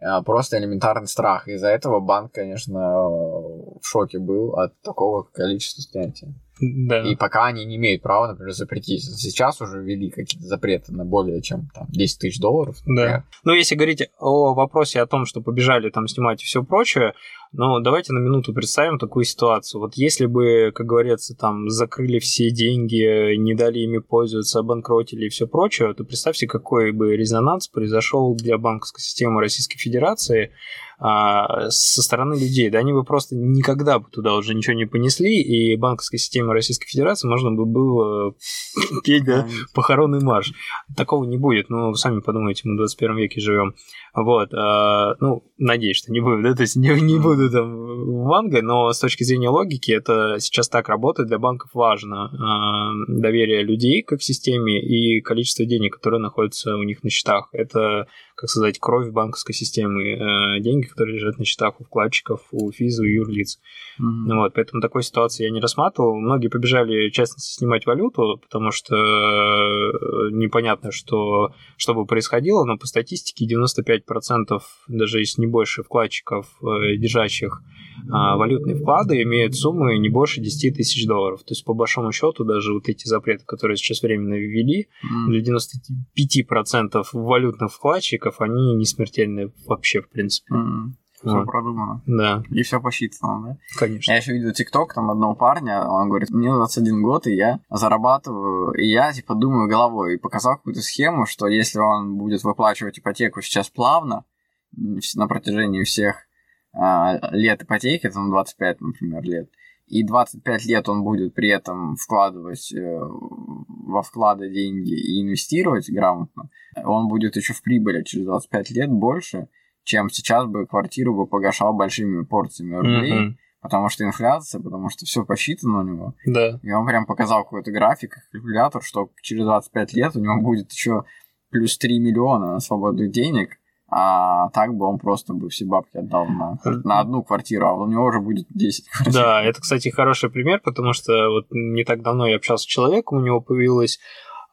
а, просто элементарный страх. Из-за этого банк, конечно, в шоке был от такого количества снятия. Да. И пока они не имеют права, например, запретить. Сейчас уже ввели какие-то запреты на более чем там, 10 тысяч долларов. Например. Да. Ну, если говорить о вопросе о том, что побежали там снимать и все прочее, ну, давайте на минуту представим такую ситуацию. Вот если бы, как говорится, там закрыли все деньги, не дали ими пользоваться, обанкротили и все прочее, то представьте, какой бы резонанс произошел для банковской системы Российской Федерации, а, со стороны людей. Да, они бы просто никогда бы туда уже ничего не понесли, и банковской системе Российской Федерации можно бы было <coughs> петь да, похоронный марш. Такого не будет. Ну, сами подумайте, мы в 21 веке живем. Вот, э, ну, надеюсь, что не будет, да, то есть не, не буду там вангой, но с точки зрения логики это сейчас так работает, для банков важно э, доверие людей к системе и количество денег, которые находятся у них на счетах. Это, как сказать, кровь банковской системы, э, деньги, которые лежат на счетах у вкладчиков, у физу и юрлиц. Mm-hmm. Вот, поэтому такой ситуации я не рассматривал. Многие побежали, в частности, снимать валюту, потому что э, непонятно, что, что бы происходило, но по статистике 95 5%, даже если не больше вкладчиков, э, держащих а, валютные вклады, имеют суммы не больше 10 тысяч долларов. То есть, по большому счету, даже вот эти запреты, которые сейчас временно ввели, mm. для 95% валютных вкладчиков, они не смертельны вообще, в принципе. Mm. Все вот. продумано. Да. И все посчитано, да? Конечно. Я еще видел ТикТок там одного парня, он говорит, мне 21 год, и я зарабатываю, и я, типа, думаю головой, и показал какую-то схему, что если он будет выплачивать ипотеку сейчас плавно, на протяжении всех а, лет ипотеки, там 25, например, лет, и 25 лет он будет при этом вкладывать э, во вклады деньги и инвестировать грамотно, он будет еще в прибыли через 25 лет больше, чем сейчас бы квартиру бы погашал большими порциями рублей, mm-hmm. потому что инфляция, потому что все посчитано у него. Да. И он прям показал какой-то график, калькулятор, что через 25 лет у него будет еще плюс 3 миллиона свободных денег, а так бы он просто бы все бабки отдал на, на одну квартиру, а у него уже будет 10 квартир. Да, это, кстати, хороший пример, потому что вот не так давно я общался с человеком, у него появилась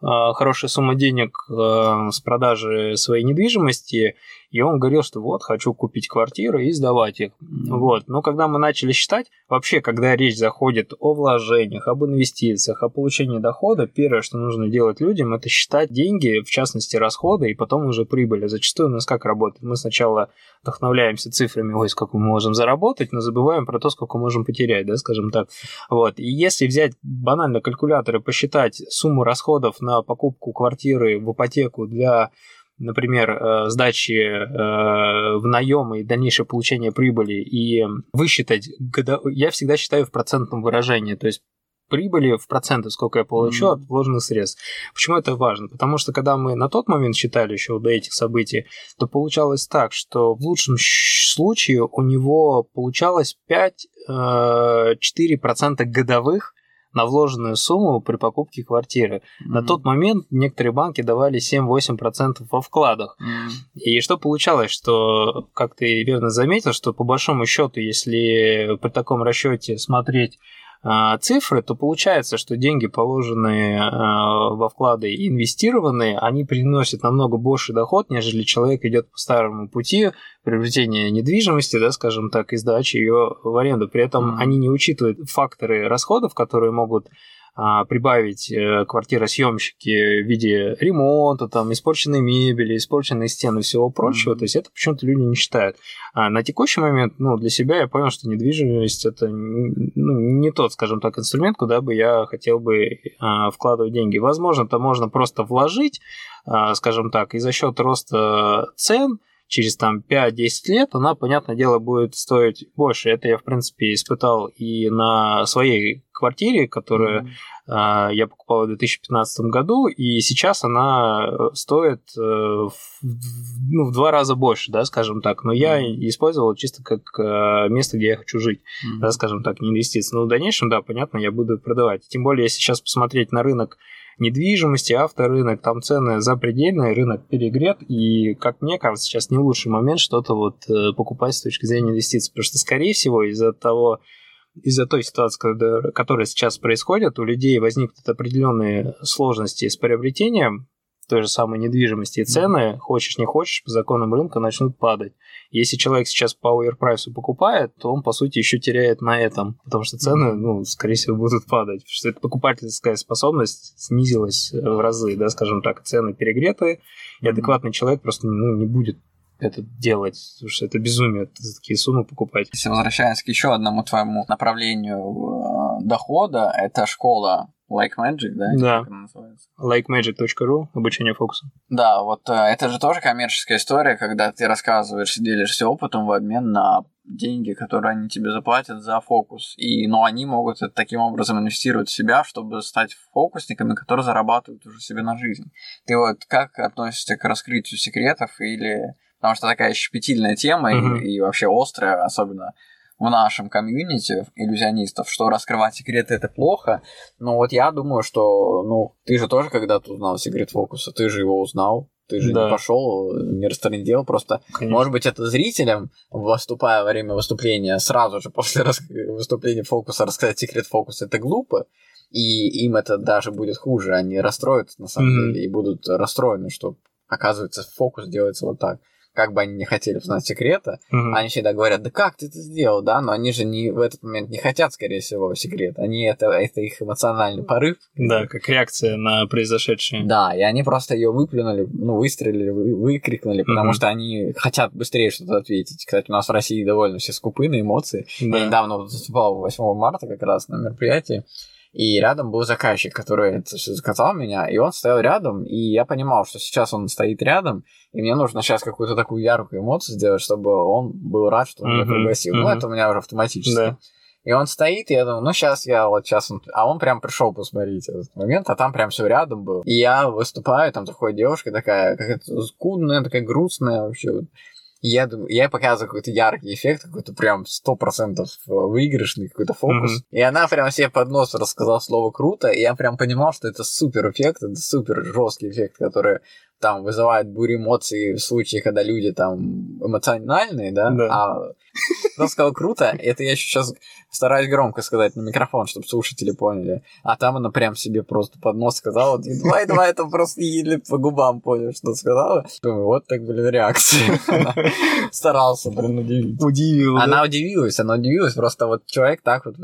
а, хорошая сумма денег а, с продажи своей недвижимости, и он говорил, что вот, хочу купить квартиру и сдавать их. Вот. Но когда мы начали считать, вообще, когда речь заходит о вложениях, об инвестициях, о получении дохода, первое, что нужно делать людям, это считать деньги, в частности, расходы, и потом уже прибыли. Зачастую у нас как работает? Мы сначала вдохновляемся цифрами, ой, сколько мы можем заработать, но забываем про то, сколько можем потерять, да, скажем так. Вот. И если взять банально калькулятор и посчитать сумму расходов на покупку квартиры в ипотеку для например, э, сдачи э, в наем и дальнейшее получение прибыли и высчитать, я всегда считаю в процентном выражении, то есть прибыли в проценты, сколько я получу mm-hmm. от вложенных средств. Почему это важно? Потому что когда мы на тот момент считали еще до этих событий, то получалось так, что в лучшем случае у него получалось 5-4% э, годовых на вложенную сумму при покупке квартиры. Mm-hmm. На тот момент некоторые банки давали 7-8% во вкладах. Mm-hmm. И что получалось, что, как ты верно заметил, что по большому счету, если при таком расчете смотреть цифры, то получается, что деньги, положенные а, во вклады и инвестированные, они приносят намного больше доход, нежели человек идет по старому пути приобретения недвижимости, да, скажем так, и сдачи ее в аренду. При этом они не учитывают факторы расходов, которые могут а, прибавить э, квартиросъемщики в виде ремонта, там, испорченной мебели, испорченной стены и всего прочего, mm-hmm. то есть это почему-то люди не считают. А на текущий момент, ну, для себя я понял, что недвижимость это ну, не тот, скажем так, инструмент, куда бы я хотел бы а, вкладывать деньги. Возможно, это можно просто вложить, а, скажем так, и за счет роста цен – через там 5-10 лет она, понятное дело, будет стоить больше. Это я, в принципе, испытал и на своей квартире, которую mm-hmm. э, я покупал в 2015 году, и сейчас она э, стоит э, в, ну, в два раза больше, да, скажем так. Но mm-hmm. я использовал чисто как э, место, где я хочу жить, mm-hmm. да, скажем так, не инвестиции. Но в дальнейшем, да, понятно, я буду продавать. Тем более, если сейчас посмотреть на рынок недвижимости, авторынок, там цены запредельные, рынок перегрет, и, как мне кажется, сейчас не лучший момент что-то вот э, покупать с точки зрения инвестиций, потому что, скорее всего, из-за того, из-за той ситуации, которая сейчас происходит, у людей возникнут определенные сложности с приобретением той же самой недвижимости, и цены, хочешь не хочешь, по законам рынка начнут падать. Если человек сейчас по оверпрайсу покупает, то он, по сути, еще теряет на этом, потому что цены, ну, скорее всего, будут падать, потому что эта покупательская способность снизилась в разы, да, скажем так, цены перегреты, и адекватный человек просто ну, не будет это делать, потому что это безумие, такие суммы покупать. Если возвращаясь к еще одному твоему направлению э, дохода, это школа Like Magic, да? Да. Likemagic.ru, обучение фокусу. Да, вот э, это же тоже коммерческая история, когда ты рассказываешь, делишься опытом в обмен на деньги, которые они тебе заплатят за фокус. И, ну, они могут это таким образом инвестировать в себя, чтобы стать фокусниками, которые зарабатывают уже себе на жизнь. Ты вот как относишься к раскрытию секретов или... Потому что такая щепетильная тема mm-hmm. и, и вообще острая, особенно в нашем комьюнити иллюзионистов, что раскрывать секреты это плохо. Но вот я думаю, что, ну, ты же тоже когда-то узнал секрет фокуса, ты же его узнал, ты же да. не пошел, не растрендел, просто, Конечно. может быть, это зрителям, выступая во время выступления, сразу же после рас... выступления фокуса рассказать секрет фокуса, это глупо, и им это даже будет хуже, они расстроятся на самом mm-hmm. деле и будут расстроены, что оказывается фокус делается вот так как бы они не хотели узнать секрета, угу. они всегда говорят, да как ты это сделал, да, но они же не в этот момент не хотят, скорее всего, секрет, они это, это их эмоциональный порыв. Да, как реакция на произошедшее. Да, и они просто ее выплюнули, ну, выстрелили, вы, выкрикнули, потому угу. что они хотят быстрее что-то ответить. Кстати, у нас в России довольно все скупы на эмоции. Да. Я недавно выступал 8 марта как раз на мероприятии, И рядом был заказчик, который это все заказал меня, и он стоял рядом, и я понимал, что сейчас он стоит рядом, и мне нужно сейчас какую-то такую яркую эмоцию сделать, чтобы он был рад, что он меня пригласил. Mm-hmm. Ну, это у меня уже автоматически. Да. И он стоит, и я думаю, ну сейчас я вот сейчас он... А он прям пришел посмотреть этот момент, а там прям все рядом был. И я выступаю, там заходит девушка такая, какая-то скудная, такая грустная вообще. Я, думаю, я показываю какой-то яркий эффект, какой-то прям сто процентов выигрышный какой-то фокус. Mm-hmm. И она прям себе под нос рассказала слово круто, и я прям понимал, что это супер эффект, это супер жесткий эффект, который там вызывает бурю эмоций в случае, когда люди там эмоциональные, да, да. а он сказал круто, это я еще сейчас стараюсь громко сказать на микрофон, чтобы слушатели поняли. А там она прям себе просто под нос сказала, давай, давай, это просто еле по губам понял, что сказала. Думаю, вот так, блин, реакция. Старался, блин, удивить. Удивил. Она удивилась, она удивилась, просто вот человек так вот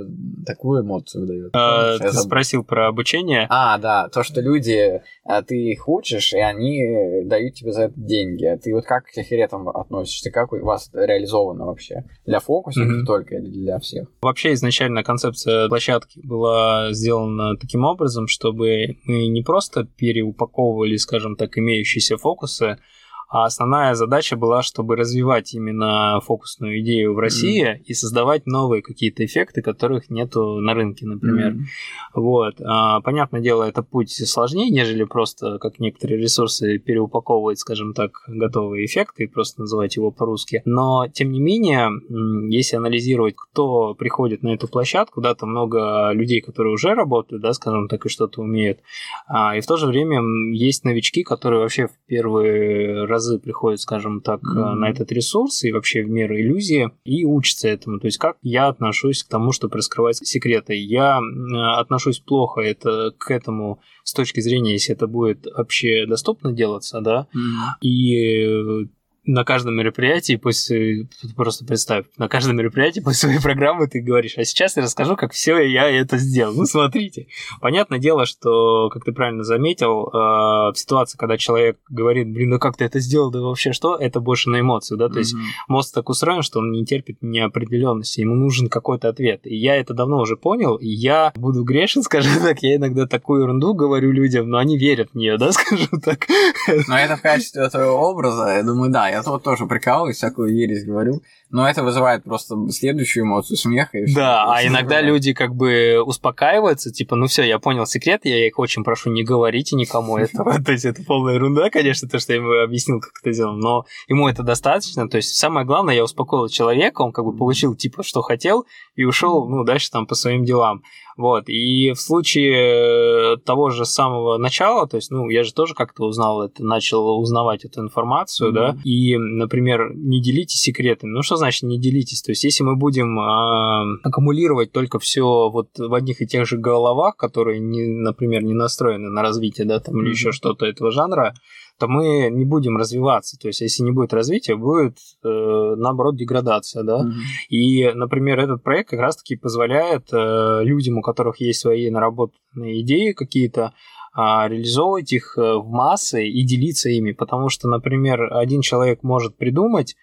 такую эмоцию дает. А, ты спросил про обучение. А, да, то, что люди, а, ты их учишь, и они дают тебе за это деньги. А ты вот как к херетам относишься, как у вас реализовано вообще? Для фокусников только или для всех? Вообще изначально концепция площадки была сделана таким образом, чтобы мы не просто переупаковывали, скажем так, имеющиеся фокусы, а основная задача была, чтобы развивать именно фокусную идею в России mm. и создавать новые какие-то эффекты, которых нету на рынке, например. Mm. Вот. А, понятное дело, это путь сложнее, нежели просто, как некоторые ресурсы, переупаковывать, скажем так, готовые эффекты и просто называть его по-русски. Но, тем не менее, если анализировать, кто приходит на эту площадку, да, там много людей, которые уже работают, да, скажем так, и что-то умеют. А, и в то же время есть новички, которые вообще в первый раз разы приходят, скажем так, mm-hmm. на этот ресурс и вообще в мир иллюзии и учатся этому. То есть как я отношусь к тому, что раскрывать секреты. Я отношусь плохо это, к этому с точки зрения, если это будет вообще доступно делаться, да, mm-hmm. и на каждом мероприятии после просто представь, на каждом мероприятии после своей программы ты говоришь, а сейчас я расскажу, как все я это сделал. Ну, смотрите. Понятное дело, что, как ты правильно заметил, э, в ситуации, когда человек говорит, блин, ну как ты это сделал, да вообще что, это больше на эмоцию, да, то mm-hmm. есть мозг так устроен, что он не терпит неопределенности, ему нужен какой-то ответ. И я это давно уже понял, и я буду грешен, <laughs> скажем так, я иногда такую ерунду говорю людям, но они верят в нее, да, <laughs> скажем так. Но это в качестве твоего образа, я думаю, да, я вот тоже прикалываюсь, всякую ересь говорю. Но это вызывает просто следующую эмоцию смеха. И да, а иногда люди как бы успокаиваются, типа, ну все, я понял секрет, я их очень прошу, не говорите никому <laughs> этого. То есть это полная ерунда, конечно, то, что я ему объяснил, как это сделано, но ему это достаточно. То есть самое главное, я успокоил человека, он как бы получил типа, что хотел, и ушел, ну, дальше там по своим делам. Вот, и в случае того же самого начала, то есть, ну, я же тоже как-то узнал это, начал узнавать эту информацию, mm-hmm. да, и, например, не делитесь секретами. Ну, что значит не делитесь? То есть, если мы будем э, аккумулировать только все вот в одних и тех же головах, которые, не, например, не настроены на развитие, да, там, mm-hmm. или еще что-то этого жанра, то мы не будем развиваться. То есть, если не будет развития, будет, э, наоборот, деградация, да. Mm-hmm. И, например, этот проект как раз-таки позволяет э, людям, у которых есть свои наработанные идеи какие-то, реализовывать их э, в массы и делиться ими. Потому что, например, один человек может придумать,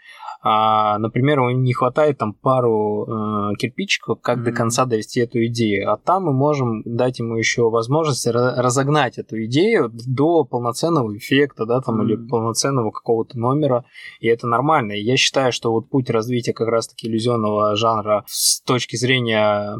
а, например, ему не хватает там пару э, кирпичиков, как mm-hmm. до конца довести эту идею. А там мы можем дать ему еще возможность разогнать эту идею до полноценного эффекта, да, там, mm-hmm. или полноценного какого-то номера. И это нормально. И я считаю, что вот путь развития как раз-таки иллюзионного жанра с точки зрения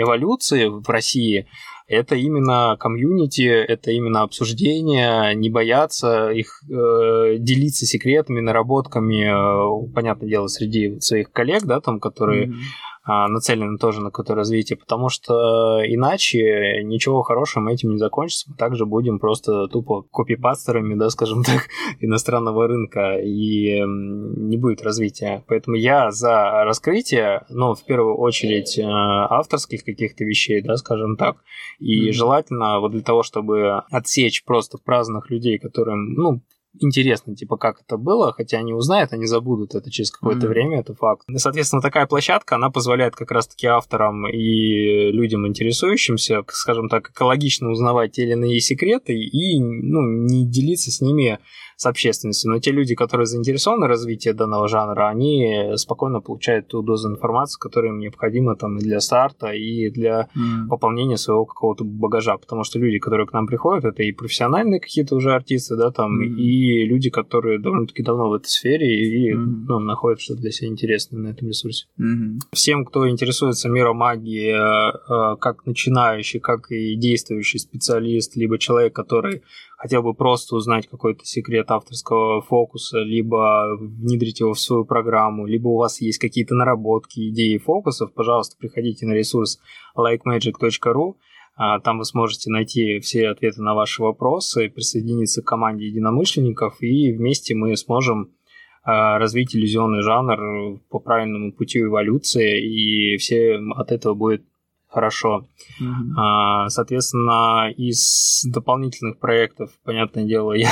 эволюции в России это именно комьюнити, это именно обсуждение, не бояться их э, делиться секретами, наработками, э, понятное дело, среди своих коллег, да, там, которые mm-hmm нацелены тоже на какое-то развитие, потому что иначе ничего хорошего этим не закончится. Мы также будем просто тупо копипастерами, да, скажем <laughs> так, иностранного рынка, и не будет развития. Поэтому я за раскрытие, но в первую очередь э, авторских каких-то вещей, да, скажем так, и mm-hmm. желательно вот для того, чтобы отсечь просто праздных людей, которым, ну, интересно, типа, как это было, хотя они узнают, они забудут это через какое-то mm-hmm. время, это факт. И, соответственно, такая площадка, она позволяет как раз-таки авторам и людям, интересующимся, скажем так, экологично узнавать те или иные секреты и, ну, не делиться с ними с общественностью. Но те люди, которые заинтересованы в развитии данного жанра, они спокойно получают ту дозу информации, которая им необходима там и для старта, и для mm. пополнения своего какого-то багажа. Потому что люди, которые к нам приходят, это и профессиональные какие-то уже артисты, да, там, mm. и люди, которые довольно-таки давно в этой сфере и mm. ну, находят что-то для себя интересное на этом ресурсе. Mm-hmm. Всем, кто интересуется миром магии, э, э, как начинающий, как и действующий специалист, либо человек, который хотел бы просто узнать какой-то секрет авторского фокуса, либо внедрить его в свою программу, либо у вас есть какие-то наработки, идеи фокусов, пожалуйста, приходите на ресурс likemagic.ru. А, там вы сможете найти все ответы на ваши вопросы, присоединиться к команде единомышленников, и вместе мы сможем а, развить иллюзионный жанр по правильному пути эволюции, и все от этого будет хорошо. Mm-hmm. Соответственно, из дополнительных проектов, понятное дело, <laughs> я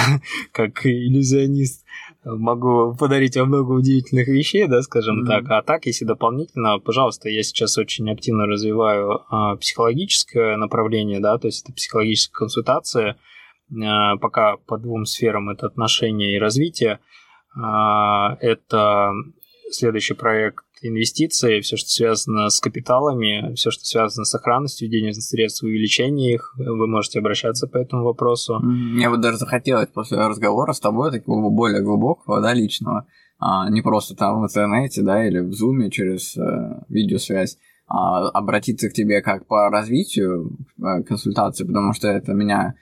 как иллюзионист могу подарить вам много удивительных вещей, да, скажем mm-hmm. так. А так, если дополнительно, пожалуйста, я сейчас очень активно развиваю а, психологическое направление, да, то есть это психологическая консультация. А, пока по двум сферам это отношения и развитие. А, это следующий проект инвестиции, все, что связано с капиталами, все, что связано с сохранностью денежных средств, увеличение их, вы можете обращаться по этому вопросу. Мне вот даже захотелось после разговора с тобой такого более глубокого, да, личного, а не просто там в интернете, да, или в зуме через э, видеосвязь, а обратиться к тебе как по развитию э, консультации, потому что это меня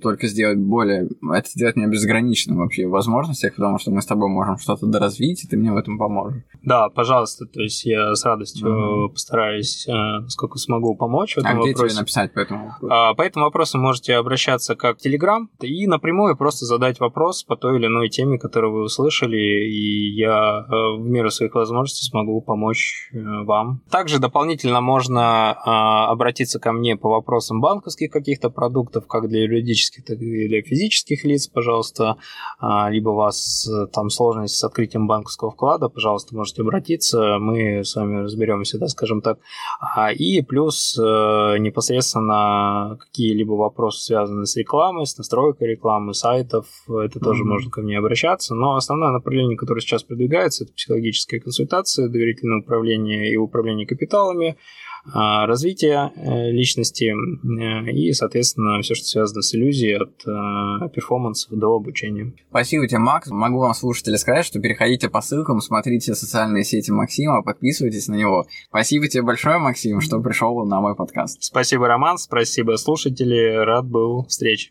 только сделать более... Это сделать мне безграничным вообще в возможностях, потому что мы с тобой можем что-то доразвить, и ты мне в этом поможешь. Да, пожалуйста, то есть я с радостью mm-hmm. постараюсь, э, сколько смогу, помочь в этом а вопросе. где тебе написать по этому вопросу? А, по этому вопросу можете обращаться как в Telegram и напрямую просто задать вопрос по той или иной теме, которую вы услышали, и я э, в меру своих возможностей смогу помочь э, вам. Также дополнительно можно а, обратиться ко мне по вопросам банковских каких-то продуктов, как для юридических, так и физических лиц, пожалуйста. А, либо у вас э, там сложность с открытием банковского вклада, пожалуйста, можете обратиться, мы с вами разберемся, да, скажем так. А, и плюс э, непосредственно какие-либо вопросы, связанные с рекламой, с настройкой рекламы, сайтов, это тоже mm-hmm. можно ко мне обращаться. Но основное направление, которое сейчас продвигается, это психологическая консультация, доверительное управление и управление капиталами. А, развития э, личности э, и, соответственно, все, что связано с иллюзией от э, перформанса до обучения. Спасибо тебе, Макс. Могу вам, слушатели, сказать, что переходите по ссылкам, смотрите социальные сети Максима, подписывайтесь на него. Спасибо тебе большое, Максим, что пришел на мой подкаст. Спасибо, Роман, спасибо, слушатели. Рад был встрече.